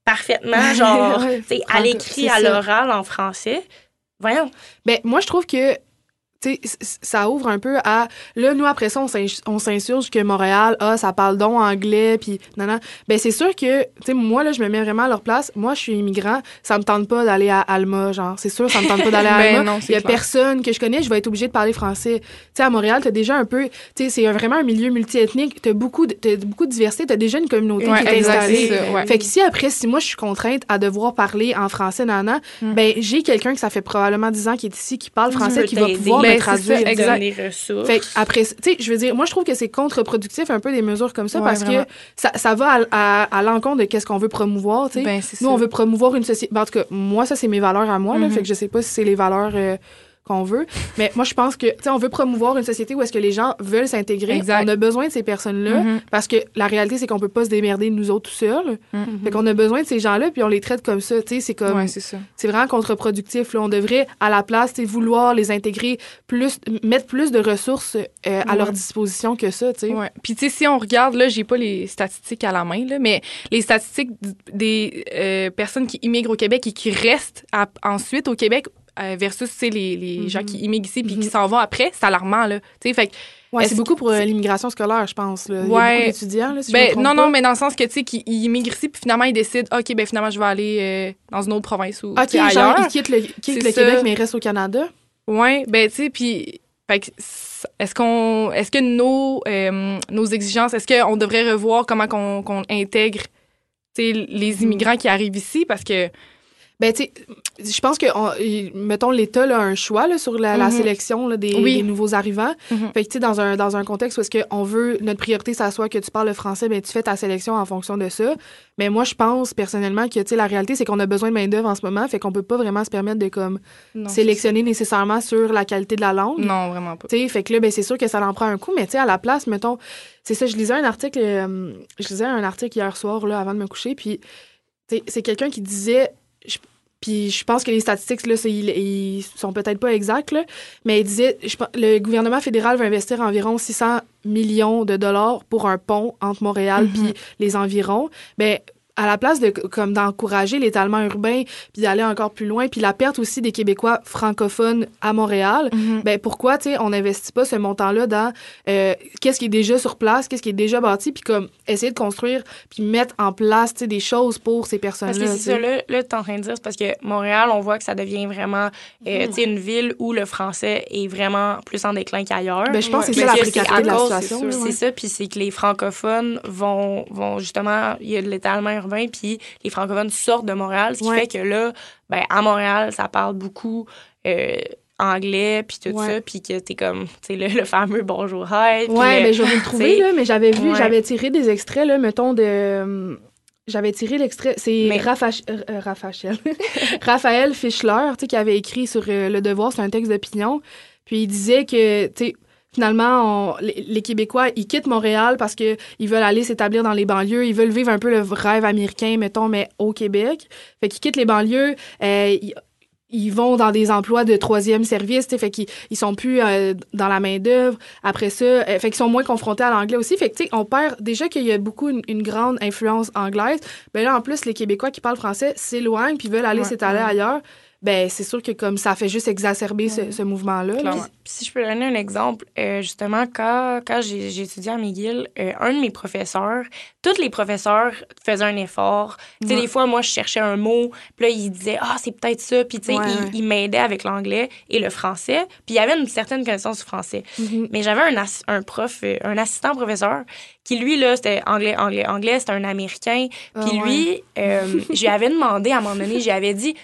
Speaker 1: parfaitement, genre,
Speaker 2: Ouais,
Speaker 1: tu sais, à l'écrit, à l'oral en français. Voyons.
Speaker 2: Ben, moi, je trouve que ça ouvre un peu à. Là, nous, après ça, on s'ins- on s'insurge que Montréal, ah, ça parle donc anglais, puis non, non. Ben, c'est sûr que, tu sais, moi, là, je me mets vraiment à leur place. Moi, je suis immigrant, ça me tente pas d'aller à Alma, genre. C'est sûr, ça me tente pas d'aller à
Speaker 3: Ben
Speaker 2: Alma.
Speaker 3: non,
Speaker 2: Il
Speaker 3: c'est
Speaker 2: y a
Speaker 3: clair.
Speaker 2: personne que je connais, je vais être obligée de parler français. Tu sais, à Montréal, t'as déjà un peu. Tu sais, c'est vraiment un milieu multiethnique. T'as beaucoup, de- t'as beaucoup de diversité, t'as déjà une communauté
Speaker 3: Ouais,
Speaker 2: qui est installée.
Speaker 3: c'est ça, ouais.
Speaker 2: Fait qu'ici, après, si moi, je suis contrainte à devoir parler en français, nana,
Speaker 3: Mm.
Speaker 2: ben, j'ai quelqu'un que ça fait probablement 10 ans qui est ici, qui parle français, qui va pouvoir
Speaker 3: Ben,
Speaker 2: traduire.
Speaker 3: ça, exact.
Speaker 1: Donner des ressources.
Speaker 2: Fait après, tu sais, je veux dire, moi, je trouve que c'est contre-productif un peu des mesures comme ça
Speaker 3: Ouais,
Speaker 2: parce
Speaker 3: vraiment.
Speaker 2: que ça, ça va à, à, à l'encontre de qu'est-ce qu'on veut promouvoir, tu sais.
Speaker 3: Ben, c'est
Speaker 2: Nous,
Speaker 3: ça.
Speaker 2: on veut promouvoir une société. ben, en tout cas, moi, ça, c'est mes valeurs à moi, là.
Speaker 3: Mhm.
Speaker 2: Fait que je sais pas si c'est les valeurs euh, qu'on veut. Mais moi, je pense que, tu sais, on veut promouvoir une société où est-ce que les gens veulent s'intégrer. On a besoin de ces personnes-là
Speaker 3: Mhm.
Speaker 2: parce que la réalité, c'est qu'on peut pas se démerder nous autres tout seuls.
Speaker 3: Mhm.
Speaker 2: Fait qu'on a besoin de ces gens-là, puis on les traite comme ça, tu sais. C'est comme.
Speaker 3: Ouais, c'est ça.
Speaker 2: C'est vraiment contre-productif. On devrait, à la place, tu sais, vouloir les intégrer, plus, mettre plus de ressources euh, à
Speaker 3: Ouais.
Speaker 2: leur disposition que ça, tu sais.
Speaker 3: Ouais. Puis, tu sais, si on regarde, là, j'ai pas les statistiques à la main, là, mais les statistiques des euh, personnes qui immigrent au Québec et qui restent à- ensuite au Québec euh, versus, les, les
Speaker 2: Mhm.
Speaker 3: gens qui immigrent ici puis qui
Speaker 2: Mhm.
Speaker 3: s'en vont après, c'est alarmant, là. Fait
Speaker 2: Ouais, c'est beaucoup pour euh, l'immigration scolaire, je pense. Là. Il y a
Speaker 3: Ouais.
Speaker 2: beaucoup d'étudiants, là, si je me
Speaker 3: ben, non,
Speaker 2: pas.
Speaker 3: non, mais dans le sens que, tu sais, qu'ils ils immigrent ici puis finalement, ils décident, OK, ben, finalement, je vais aller euh, dans une autre province ou,
Speaker 2: OK,
Speaker 3: tu sais,
Speaker 2: genre,
Speaker 3: ailleurs.
Speaker 2: ils quittent le, quittent le. Québec, mais ils restent au Canada.
Speaker 3: Ouais, ben tu sais, puis est-ce qu'on, est-ce que nos euh, nos exigences, est-ce qu'on devrait revoir comment qu'on intègre, les immigrants qui arrivent ici? Parce que
Speaker 2: Ben, tu sais, je pense que, on- mettons, l'État a un choix là, sur la, la
Speaker 3: Mhm.
Speaker 2: sélection là, des,
Speaker 3: Oui.
Speaker 2: des nouveaux arrivants.
Speaker 3: Mhm.
Speaker 2: Fait que, tu sais, dans un, dans un contexte où est-ce qu'on veut, notre priorité, ça soit que tu parles le français, ben, tu fais ta sélection en fonction de ça. Mais moi, je pense, personnellement, que, tu sais, la réalité, c'est qu'on a besoin de main-d'œuvre en ce moment, fait qu'on peut pas vraiment se permettre de, comme,
Speaker 3: non,
Speaker 2: sélectionner nécessairement sur la qualité de la langue.
Speaker 3: non vraiment pas.
Speaker 2: Tu sais, fait que là, ben, c'est sûr que ça en prend un coup, mais tu sais, à la place, mettons, c'est ça, je lisais un article, euh, je lisais un article hier soir, là, avant de me coucher, puis, c'est quelqu'un qui disait, je- puis je pense que les statistiques, là, ils, ils sont peut-être pas exactes, là, mais il disait, je le gouvernement fédéral va investir environ 600 millions de dollars pour un pont entre Montréal
Speaker 3: Mhm.
Speaker 2: puis les environs. Ben, à la place de comme d'encourager l'étalement urbain puis d'aller encore plus loin puis la perte aussi des Québécois francophones à Montréal
Speaker 3: Mhm.
Speaker 2: ben pourquoi tu sais on n'investit pas ce montant-là dans euh, qu'est-ce qui est déjà sur place, qu'est-ce qui est déjà bâti, puis comme essayer de construire puis mettre en place tu sais des choses pour ces
Speaker 1: Parce
Speaker 2: personnes-là.
Speaker 1: que c'est ça, là, là tu es en train de dire, c'est parce que Montréal, on voit que ça devient vraiment, euh,
Speaker 2: Mhm.
Speaker 1: tu sais, une ville où le français est vraiment plus en déclin qu'ailleurs.
Speaker 2: Ben, je pense que c'est ça la précarité de la situation.
Speaker 1: C'est
Speaker 2: là,
Speaker 1: c'est
Speaker 2: ouais.
Speaker 1: ça, puis c'est que les francophones vont, vont justement, il y a de l'étalement urbain, puis les francophones sortent de Montréal, ce qui
Speaker 2: Ouais.
Speaker 1: fait que là, ben, à Montréal, ça parle beaucoup euh, anglais, puis tout
Speaker 2: Ouais.
Speaker 1: ça, puis que t'es comme, tu sais, le, le fameux bonjour, hi.
Speaker 2: Ouais,
Speaker 1: le-
Speaker 2: mais trouver,
Speaker 1: t'sais,
Speaker 2: là, mais j'avais vu,
Speaker 1: ouais.
Speaker 2: j'avais tiré des extraits, là, mettons, de. euh, J'avais tiré l'extrait. C'est
Speaker 1: Mais-
Speaker 2: Raphaël, euh, Raphaël. Raphaël Fischler, tu sais, qui avait écrit sur euh, Le Devoir, c'est un texte d'opinion. Puis il disait que, tu sais, finalement, on- les, Québécois, ils quittent Montréal parce qu'ils veulent aller s'établir dans les banlieues. Ils veulent vivre un peu le rêve américain, mettons, mais au Québec. Fait qu'ils quittent les banlieues. euh, ils, ils vont dans des emplois de troisième service, fait qu'ils ils sont plus euh, dans la main d'œuvre. Après ça, euh, fait qu'ils sont moins confrontés à l'anglais aussi. Fait que on perd déjà qu'il y a beaucoup une, une grande influence anglaise. Ben là, en plus, les Québécois qui parlent français s'éloignent puis veulent aller
Speaker 3: Ouais,
Speaker 2: s'étaler
Speaker 3: ouais.
Speaker 2: ailleurs. Ben c'est sûr que comme ça fait juste exacerber ce, mouvement-là.
Speaker 1: si je peux donner un exemple, euh, justement, quand, quand j'ai étudié à McGill, euh, un de mes professeurs, tous les professeurs faisaient un effort. Tu sais, des fois, moi, je cherchais un mot, puis là, il disait « Ah, c'est peut-être ça », puis tu sais,
Speaker 2: Ouais,
Speaker 1: il, il m'aidait avec l'anglais et le français, puis il y avait une certaine connaissance du français.
Speaker 2: Mhm.
Speaker 1: Mais j'avais un, un prof, euh, un assistant professeur, qui, lui, là, c'était anglais, anglais, anglais, c'était un Américain,
Speaker 2: Ah,
Speaker 1: puis
Speaker 2: ouais.
Speaker 1: lui, euh, je lui avais demandé à un moment donné, j'y avais dit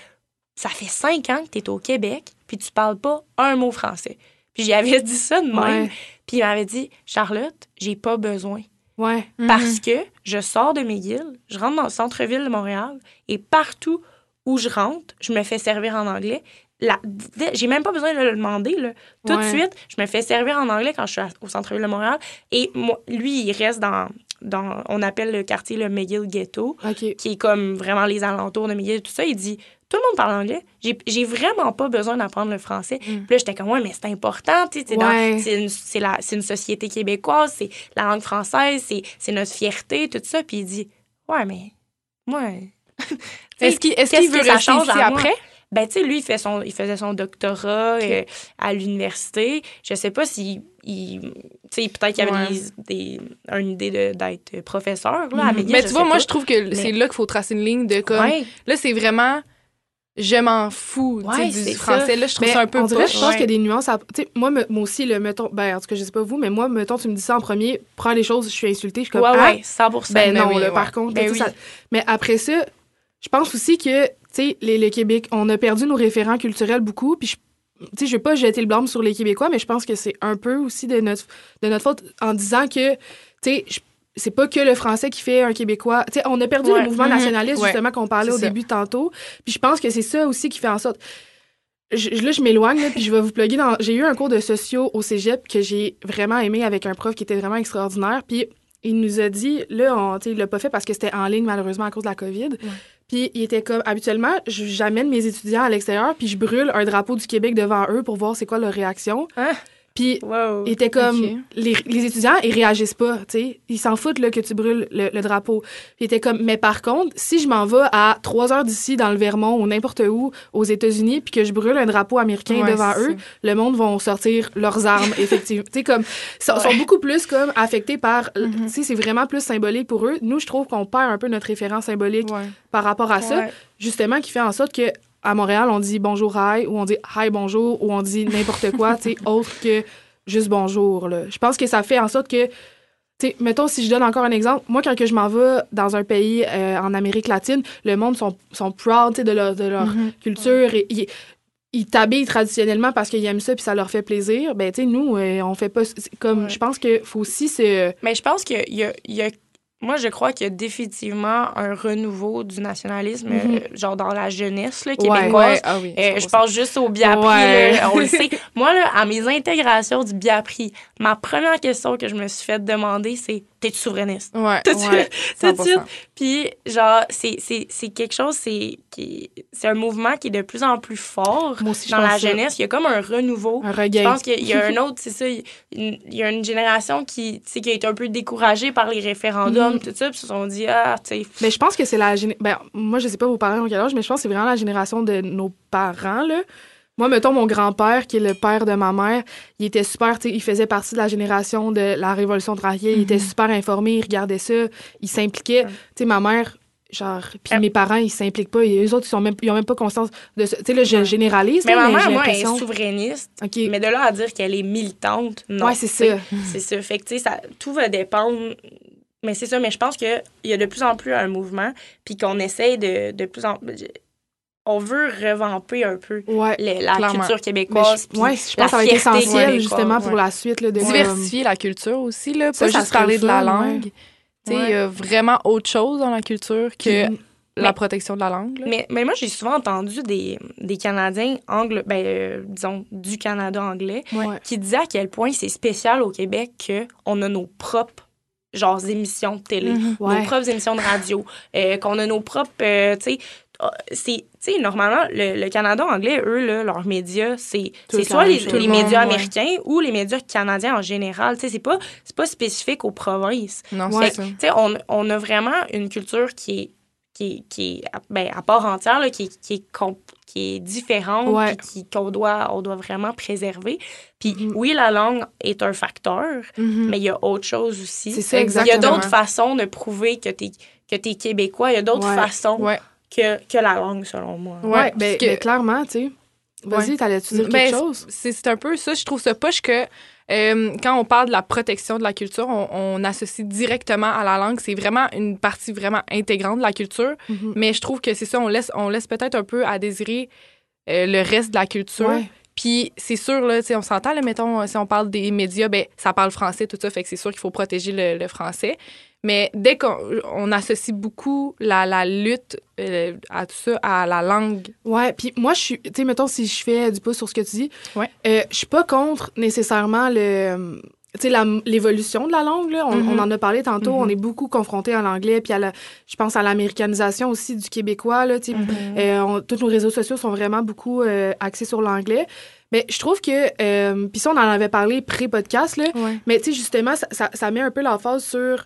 Speaker 1: Ça fait cinq ans que tu es au Québec, puis tu parles pas un mot français. Puis j'y avais dit ça de même.
Speaker 2: Ouais.
Speaker 1: Puis il m'avait dit Charlotte, j'ai pas besoin.
Speaker 2: Ouais.
Speaker 1: Parce que je sors de McGill, je rentre dans le centre-ville de Montréal et partout où je rentre, je me fais servir en anglais. J'ai même pas besoin de le demander. Là. Tout de suite, je me fais servir en anglais quand je suis à- au centre-ville de Montréal. Et moi, lui, il reste dans, dans. On appelle le quartier le McGill Ghetto, qui est comme vraiment les alentours de McGill, tout ça. Il dit Tout le monde parle anglais. J'ai- vraiment pas besoin d'apprendre le français. Puis là, j'étais comme Ouais, mais c'est important. c'est dans-
Speaker 2: Ouais.
Speaker 1: C'est une, une société québécoise, c'est la langue française, c'est notre fierté, tout ça. Puis il dit Ouais, mais moi.
Speaker 3: Est-ce qu'il est veut
Speaker 1: que ça change
Speaker 3: ici
Speaker 1: à moi?
Speaker 3: après?
Speaker 1: Ben, tu sais, lui, il, fait son, il faisait son doctorat euh, à l'université. Je sais pas si. il- Tu sais, peut-être qu'il avait
Speaker 3: Ouais.
Speaker 1: des, des, une idée d'être professeur, là, à
Speaker 2: Mhm.
Speaker 1: McGill,
Speaker 3: Mais tu vois,
Speaker 1: sais
Speaker 3: moi,
Speaker 1: pas.
Speaker 3: je trouve que c'est là qu'il faut tracer une ligne de comme.
Speaker 1: Ouais.
Speaker 3: Là, c'est vraiment. Je m'en fous tu sais,
Speaker 1: Ouais,
Speaker 3: du français. Là, je trouve
Speaker 2: Mais
Speaker 3: ça un peu
Speaker 2: on dirait, je pense
Speaker 1: Ouais.
Speaker 2: qu'il y a des nuances. À... Moi, me- moi aussi, le mettons, ben, en tout cas, je sais pas vous, mais moi, mettons, tu me dis ça en premier, prends les choses, je suis insultée, je suis comme,
Speaker 1: Ouais,
Speaker 2: ah,
Speaker 1: ouais, 100
Speaker 2: ben
Speaker 3: Ben
Speaker 2: non,
Speaker 3: oui,
Speaker 2: là,
Speaker 3: ouais.
Speaker 2: par contre.
Speaker 1: Ben oui.
Speaker 2: ça- Mais après ça, je pense aussi que, tu sais, les, le Québec, on a perdu nos référents culturels beaucoup, puis je tu sais, je vais pas jeter le blâme sur les Québécois, mais je pense que c'est un peu aussi de notre, de notre faute en disant que, tu sais, je- c'est pas que le français qui fait un Québécois. Tu sais, on a perdu
Speaker 1: Ouais.
Speaker 2: le mouvement
Speaker 3: Mhm.
Speaker 2: nationaliste, justement, qu'on parlait au
Speaker 3: ça.
Speaker 2: début tantôt. Puis je pense que c'est ça aussi qui fait en sorte. Je, là, je m'éloigne, puis je vais vous plugger dans. J'ai eu un cours de sociaux au cégep que j'ai vraiment aimé avec un prof qui était vraiment extraordinaire. Puis il nous a dit, là, on, il l'a pas fait parce que c'était en ligne, malheureusement, à cause de la COVID. Puis il était comme, habituellement, j'amène mes étudiants à l'extérieur, puis je brûle un drapeau du Québec devant eux pour voir c'est quoi leur réaction.
Speaker 1: Hein?
Speaker 2: Puis
Speaker 1: Wow.
Speaker 2: il était comme les, les étudiants ils réagissent pas tu sais. Ils s'en foutent là que tu brûles le, le drapeau. Puis il était comme mais par contre si je m'en vais à trois heures d'ici dans le Vermont ou n'importe où aux États-Unis puis que je brûle un drapeau américain
Speaker 3: Ouais,
Speaker 2: devant eux le monde vont sortir leurs armes effectivement. Tu sais comme sont, sont beaucoup plus comme affectés par
Speaker 3: Mhm.
Speaker 2: tu sais c'est vraiment plus symbolique pour eux. Nous je trouve qu'on perd un peu notre référent symbolique
Speaker 3: Ouais.
Speaker 2: par rapport à ça justement qui fait en sorte que à Montréal on dit bonjour hi ou on dit hi bonjour ou on dit n'importe quoi tu sais autre que juste bonjour là. Je pense que ça fait en sorte que tu sais mettons si je donne encore un exemple, moi quand que je m'en vais dans un pays euh, en Amérique latine, le monde sont sont proud de leur de leur
Speaker 3: Mhm.
Speaker 2: culture et ils ils t'habillent traditionnellement parce qu'ils aiment ça puis ça leur fait plaisir. Ben tu sais nous euh, on fait pas c'est comme
Speaker 1: Ouais.
Speaker 2: je pense que faut aussi se
Speaker 1: Mais je pense qu'il y a, y a- Moi, je crois qu'il y a définitivement un renouveau du nationalisme,
Speaker 2: Mhm.
Speaker 1: euh, genre dans la jeunesse là, québécoise.
Speaker 3: Ouais, ah oui.
Speaker 1: Euh, je
Speaker 3: 100%.
Speaker 1: pense juste au biapri,
Speaker 2: Ouais.
Speaker 1: là, on le sait. Moi, là, à mes intégrations du biapri, ma première question que je me suis fait demander, c'est T'es-tu souverainiste?
Speaker 3: Ouais,
Speaker 1: Tout de
Speaker 3: ouais,
Speaker 1: suite. Tout de
Speaker 3: 100%.
Speaker 1: suite. Puis, genre, c'est- c'est c'est quelque chose, c'est qui- c'est un mouvement qui est de plus en plus fort
Speaker 2: aussi je
Speaker 1: dans la
Speaker 2: ça.
Speaker 1: jeunesse. Il y a comme un renouveau.
Speaker 2: un
Speaker 1: Je
Speaker 2: regain.
Speaker 1: pense qu'il y a un autre, c'est ça, il y a une génération qui, qui a été un peu découragée par les référendums,
Speaker 2: Mhm.
Speaker 1: tout ça, puis ils se sont dit, ah, tu sais,
Speaker 2: Mais je pense que c'est la géné- ben moi je sais pas vos parents ont quel âge mais je pense que c'est vraiment la génération de nos parents là. Moi mettons mon grand-père qui est le père de ma mère, il était super tu sais, il faisait partie de la génération de la révolution tranquille, il était super informé, il regardait ça, il s'impliquait.
Speaker 1: Ouais.
Speaker 2: Tu sais ma mère genre puis
Speaker 1: Euh,
Speaker 2: mes parents ils s'impliquent pas et eux autres ils sont même ils ont même pas conscience de ça. Tu sais là je généralise
Speaker 1: Mais
Speaker 2: là,
Speaker 1: ma mère, moi, elle est souverainiste. Mais de là à dire qu'elle est militante, non.
Speaker 2: ouais, c'est ça.
Speaker 1: C'est ça. Fait que, tu sais, ça, tout va dépendre. Mais c'est ça, mais je pense qu'il y a de plus en plus un mouvement, puis qu'on essaye de, de plus en On veut revamper un peu
Speaker 2: Ouais.
Speaker 1: la
Speaker 3: Clairement.
Speaker 1: culture québécoise.
Speaker 2: ouais, je pense que ça va être essentiel justement pour
Speaker 1: ouais.
Speaker 2: la suite là, de
Speaker 3: Diversifier la culture aussi, là,
Speaker 2: Ça,
Speaker 3: pas
Speaker 2: ça
Speaker 3: juste parler
Speaker 2: le
Speaker 3: de la
Speaker 2: fun,
Speaker 3: langue. Tu sais,
Speaker 1: Ouais.
Speaker 3: il y a vraiment autre chose dans la culture que la protection de la langue. là.
Speaker 1: Mais, mais moi, j'ai souvent entendu des, des Canadiens anglo, ben, euh, disons, du Canada anglais,
Speaker 2: Ouais.
Speaker 1: qui disaient à quel point c'est spécial au Québec qu'on a nos propres genre émissions de télé,
Speaker 3: Mhm.
Speaker 2: Ouais.
Speaker 1: nos propres émissions de radio, euh, qu'on a nos propres, euh, tu sais, c'est, tu sais, normalement, le, le Canada anglais, eux, là, leurs médias, c'est, c'est soit les, les
Speaker 3: monde,
Speaker 1: médias
Speaker 3: ouais.
Speaker 1: américains ou les médias canadiens en général. Tu sais, c'est pas, c'est pas spécifique aux provinces.
Speaker 3: Non,
Speaker 2: Ouais.
Speaker 3: c'est.
Speaker 1: Tu sais, on, on a vraiment une culture qui est, qui est, qui est, ben, à part entière, là, qui, est- qui, est qui est différente,
Speaker 2: Ouais.
Speaker 1: puis qui, qu'on doit, on doit vraiment préserver. Puis
Speaker 2: Mhm.
Speaker 1: oui, la langue est un facteur,
Speaker 2: Mhm.
Speaker 1: mais il y a autre chose aussi.
Speaker 2: C'est ça,
Speaker 1: Il y a
Speaker 2: exactement.
Speaker 1: d'autres façons de prouver que tu es, que t'es québécois. Il y a d'autres
Speaker 2: Ouais.
Speaker 1: façons
Speaker 3: Ouais.
Speaker 1: Que, que la langue, selon moi.
Speaker 3: Ouais,
Speaker 2: Ouais, ben,
Speaker 3: parce que-
Speaker 2: ben, clairement, tu sais. Vas-y,
Speaker 3: Ouais.
Speaker 2: t'allais-tu dire
Speaker 3: Ben,
Speaker 2: quelque chose?
Speaker 3: C'est c'est un peu ça. Je trouve ça poche que euh, quand on parle de la protection de la culture, on, on associe directement à la langue. C'est vraiment une partie vraiment intégrante de la culture.
Speaker 2: Mhm.
Speaker 3: Mais je trouve que c'est ça, on laisse, on laisse peut-être un peu à désirer euh, le reste de la culture.
Speaker 2: Ouais.
Speaker 3: Puis c'est sûr, là, on s'entend, mettons, si on parle des médias, ben ça parle français, tout ça, fait que c'est sûr qu'il faut protéger le, le français. Mais dès qu'on on associe beaucoup la, la lutte euh, à tout ça, à la langue.
Speaker 2: Ouais, puis moi, je suis, tu sais, mettons, si je fais du pouce sur ce que tu dis,
Speaker 3: Ouais.
Speaker 2: euh, je suis pas contre nécessairement le. Tu sais, la- l'évolution de la langue, là, on,
Speaker 3: Mhm.
Speaker 2: on en a parlé tantôt, on est beaucoup confronté à l'anglais, puis à la, je pense à l'américanisation aussi du québécois, là, tu sais. Euh, on- tous nos réseaux sociaux sont vraiment beaucoup euh, axés sur l'anglais. Mais je trouve que, euh, puis ça, on en avait parlé pré-podcast, là,
Speaker 3: Ouais.
Speaker 2: mais tu sais, justement, ça, ça, ça met un peu l'emphase sur.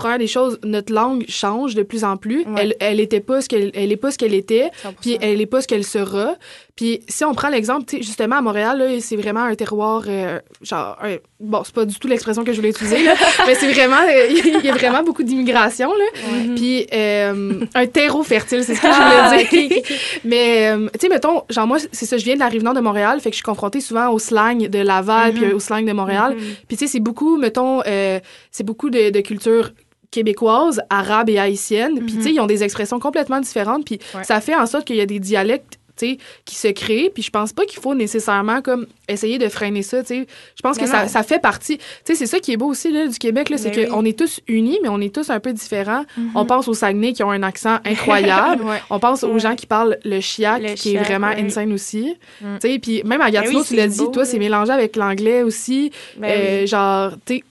Speaker 2: Euh, première des choses, notre langue change de plus en plus.
Speaker 3: Ouais.
Speaker 2: Elle, elle était pas ce qu'elle, elle est pas ce qu'elle était,
Speaker 3: 100%.
Speaker 2: puis elle est pas ce qu'elle sera. Puis si on prend l'exemple, justement à Montréal, là, c'est vraiment un terroir, euh, genre, un- bon, c'est pas du tout l'expression que je voulais utiliser, là, mais c'est vraiment, euh, il y a vraiment beaucoup d'immigration, là.
Speaker 3: Mhm.
Speaker 2: Puis euh, un terreau fertile, c'est ce que
Speaker 1: Ah,
Speaker 2: je voulais dire. Mais, euh, tu sais, mettons, genre, moi, c'est ça, je viens de la Rive-Nord de Montréal, fait que je suis confrontée souvent au slang de Laval,
Speaker 3: Mhm.
Speaker 2: puis au slang de Montréal.
Speaker 1: Mhm.
Speaker 2: Puis, tu sais, c'est beaucoup, mettons, euh, c'est beaucoup de, de culture québécoise, arabe et haïtienne. Puis, tu sais, ils ont des expressions complètement différentes. Puis,
Speaker 3: Ouais.
Speaker 2: ça fait en sorte qu'il y a des dialectes, tu sais, qui se créent. Puis, je pense pas qu'il faut nécessairement, comme, essayer de freiner ça, tu sais. Je pense que ça, ça fait partie. Tu sais, c'est ça qui est beau aussi, là, du Québec, là, c'est
Speaker 1: Mais oui.
Speaker 2: qu'on est tous unis, mais on est tous un peu différents.
Speaker 3: Mhm.
Speaker 2: On pense aux Saguenay qui ont un accent incroyable.
Speaker 3: Ouais.
Speaker 2: On pense aux
Speaker 1: Ouais.
Speaker 2: gens qui parlent le chiac,
Speaker 1: Le
Speaker 2: qui est vraiment
Speaker 1: ouais.
Speaker 2: insane aussi.
Speaker 3: Mm.
Speaker 2: Tu sais, puis même à Gatineau,
Speaker 1: oui,
Speaker 2: tu l'as dit, toi, c'est mélangé avec l'anglais aussi.
Speaker 1: Ben
Speaker 2: Euh,
Speaker 1: oui.
Speaker 2: Genre, tu sais,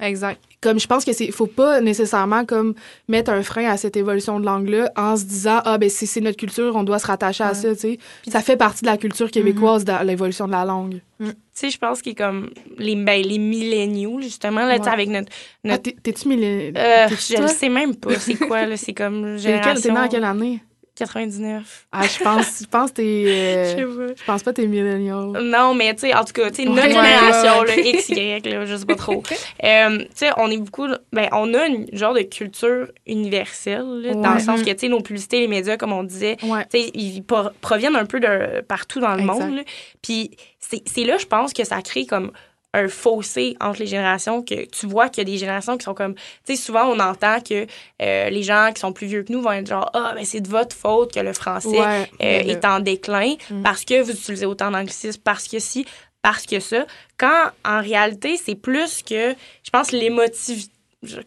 Speaker 3: Exact.
Speaker 2: comme je pense que c'est faut pas nécessairement comme mettre un frein à cette évolution de langue là en se disant ah ben c'est c'est notre culture on doit se rattacher à ça tu sais ça fait partie de la culture québécoise dans l'évolution de la langue
Speaker 1: Tu sais, je pense qu'il est comme les, ben, les milléniaux, justement, là,
Speaker 2: Ouais.
Speaker 1: avec notre.
Speaker 2: Ah,
Speaker 1: notre
Speaker 2: t'es-tu millénaire
Speaker 1: euh, je le sais même pas. C'est quoi, là? C'est comme.
Speaker 2: Quel- T'es
Speaker 1: Génération
Speaker 2: né en quelle année?
Speaker 1: 99.
Speaker 2: ah je pense je pense que t'es euh,
Speaker 1: Je sais pas.
Speaker 2: je pense pas que t'es millénial
Speaker 1: Non, mais tu sais, en tout cas, tu sais, notre génération, là, X, Y, là, je sais pas trop. Euh, tu sais, on est beaucoup. Ben, on a une genre de culture universelle, là, dans le sens que, tu sais, nos publicités, les médias, comme on disait,
Speaker 2: ouais
Speaker 1: tu sais, ils pro- proviennent un peu de partout dans le
Speaker 2: Exact.
Speaker 1: monde. Puis c'est c'est là, je pense, que ça crée comme un fossé entre les générations, que tu vois qu'il y a des générations qui sont comme... Tu sais, souvent, on entend que euh, les gens qui sont plus vieux que nous vont être genre « Ah, ben c'est de votre faute que le français
Speaker 2: ouais
Speaker 1: euh,
Speaker 2: mais
Speaker 1: est en déclin
Speaker 3: Mm.
Speaker 1: parce que vous utilisez autant d'anglicisme, parce que si, parce que ça. » Quand, en réalité, c'est plus que, je pense, l'émotivité,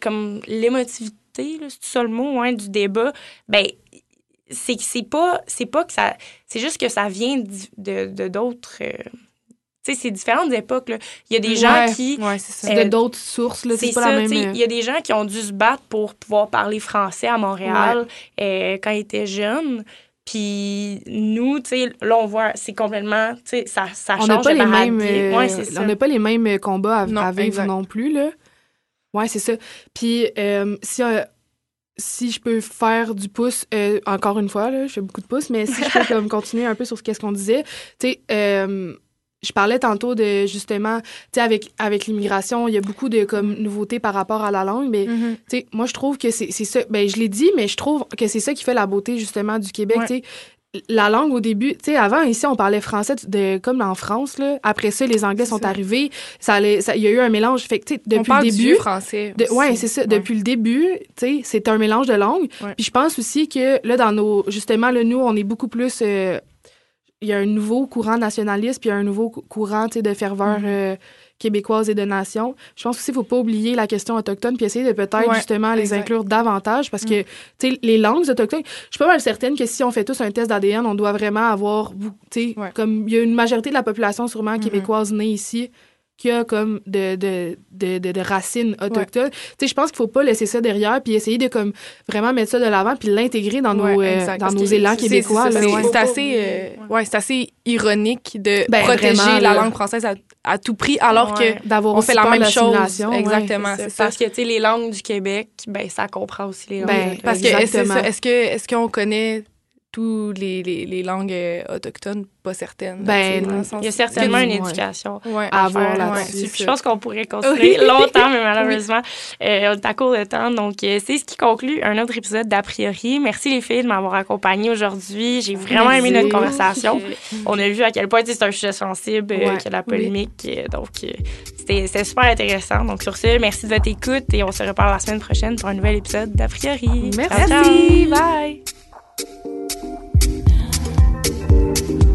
Speaker 1: comme l'émotivité, c'est ça le mot, hein, du débat, ben c'est que c'est pas c'est pas que ça c'est juste que ça vient de d'autres euh, tu sais c'est différentes époques là. il y a des gens
Speaker 2: Ouais.
Speaker 1: qui
Speaker 3: Ouais, c'est ça.
Speaker 1: euh,
Speaker 2: de d'autres sources là
Speaker 1: c'est
Speaker 2: pas
Speaker 1: ça,
Speaker 2: la même euh,
Speaker 1: il y a des gens qui ont dû se battre pour pouvoir parler français à Montréal euh, quand ils étaient jeunes. Puis nous, tu sais, là, on voit, c'est complètement, tu sais, ça, ça
Speaker 2: on
Speaker 1: change
Speaker 2: n'a pas
Speaker 1: de
Speaker 2: les mêmes euh,
Speaker 1: Ouais, c'est ça.
Speaker 2: on n'a pas les mêmes euh, combats à,
Speaker 3: Non,
Speaker 2: à vivre
Speaker 3: exact.
Speaker 2: non plus là ouais c'est ça puis euh, si euh, si je peux faire du pouce euh, encore une fois là je fais beaucoup de pouces mais si je peux comme continuer un peu sur ce qu'est-ce qu'on disait tu sais euh, je parlais tantôt de justement tu sais avec avec l'immigration il y a beaucoup de comme nouveautés par rapport à la langue mais
Speaker 3: Mhm.
Speaker 2: tu sais, moi, je trouve que c'est c'est ça. Ben, je l'ai dit, mais je trouve que c'est ça qui fait la beauté, justement, du Québec.
Speaker 3: Ouais.
Speaker 2: Tu sais, la langue, au début, tu sais, avant, ici, on parlait français de, comme en France, là. Après ça, les Anglais sont
Speaker 3: ça.
Speaker 2: arrivés. Ça allait, ça, il y a eu un mélange. Fait que, tu sais,
Speaker 3: On
Speaker 2: depuis
Speaker 3: parle
Speaker 2: le
Speaker 3: du
Speaker 2: début.
Speaker 3: vieux français.
Speaker 2: De, ouais, c'est ça.
Speaker 3: Ouais.
Speaker 2: Depuis le début, tu sais, c'est un mélange de langues.
Speaker 3: Ouais.
Speaker 2: Puis je pense aussi que, là, dans nos. Justement, là, nous, on est beaucoup plus. euh, y a un nouveau courant nationaliste, puis il y a un nouveau cou- courant, de ferveur
Speaker 3: Mhm.
Speaker 2: euh, québécoise et de nation. Je pense aussi qu'il ne faut pas oublier la question autochtone, puis essayer de peut-être,
Speaker 3: Ouais,
Speaker 2: justement, les
Speaker 3: exact.
Speaker 2: inclure davantage, parce
Speaker 3: Mm.
Speaker 2: que, tu sais, les langues autochtones, je suis pas mal certaine que si on fait tous un test d'ADN, on doit vraiment avoir, tu sais,
Speaker 3: Ouais.
Speaker 2: comme il y a une majorité de la population sûrement
Speaker 3: Mhm.
Speaker 2: québécoise née ici, qui a comme de, de, de, de, de racines autochtones. Tu sais, je pense qu'il faut pas laisser ça derrière puis essayer de comme vraiment mettre ça de l'avant puis l'intégrer dans nos
Speaker 3: Ouais,
Speaker 2: euh, dans nos
Speaker 3: que
Speaker 2: élans québécois.
Speaker 3: c'est-
Speaker 2: ouais.
Speaker 3: Assez, euh,
Speaker 1: ouais.
Speaker 3: ouais, c'est assez ironique de
Speaker 2: Ben,
Speaker 3: protéger
Speaker 2: vraiment,
Speaker 3: la
Speaker 2: là.
Speaker 3: langue française à, à tout prix, alors
Speaker 1: Ouais.
Speaker 2: d'avoir
Speaker 3: on fait la même chose. Exactement,
Speaker 1: C'est ça. Parce que, tu sais, les langues du Québec, ben, ça comprend aussi les langues.
Speaker 2: Ben.
Speaker 3: Parce que est-ce que est-ce qu'on connaît tous les, les, les langues euh, autochtones pas certaines
Speaker 2: Ben,
Speaker 1: Il y a certainement une éducation.
Speaker 3: ouais
Speaker 2: À
Speaker 1: à
Speaker 2: avoir là-dessus.
Speaker 1: Je pense qu'on pourrait continuer
Speaker 3: Oui.
Speaker 1: longtemps, mais malheureusement, euh, on est à court de temps. Donc, euh, c'est ce qui conclut un autre épisode d'A priori. Merci les filles de m'avoir accompagnée aujourd'hui. J'ai vraiment aimé notre conversation. On a vu à quel point c'est un sujet sensible, euh,
Speaker 2: Ouais.
Speaker 1: qu'il y a de la polémique. euh, Donc, euh, c'était c'était super intéressant. Donc, sur ce, merci de votre écoute et on se reparle la semaine prochaine pour un nouvel épisode d'A priori.
Speaker 2: Merci.
Speaker 1: Ciao, ciao. Bye. Thank you.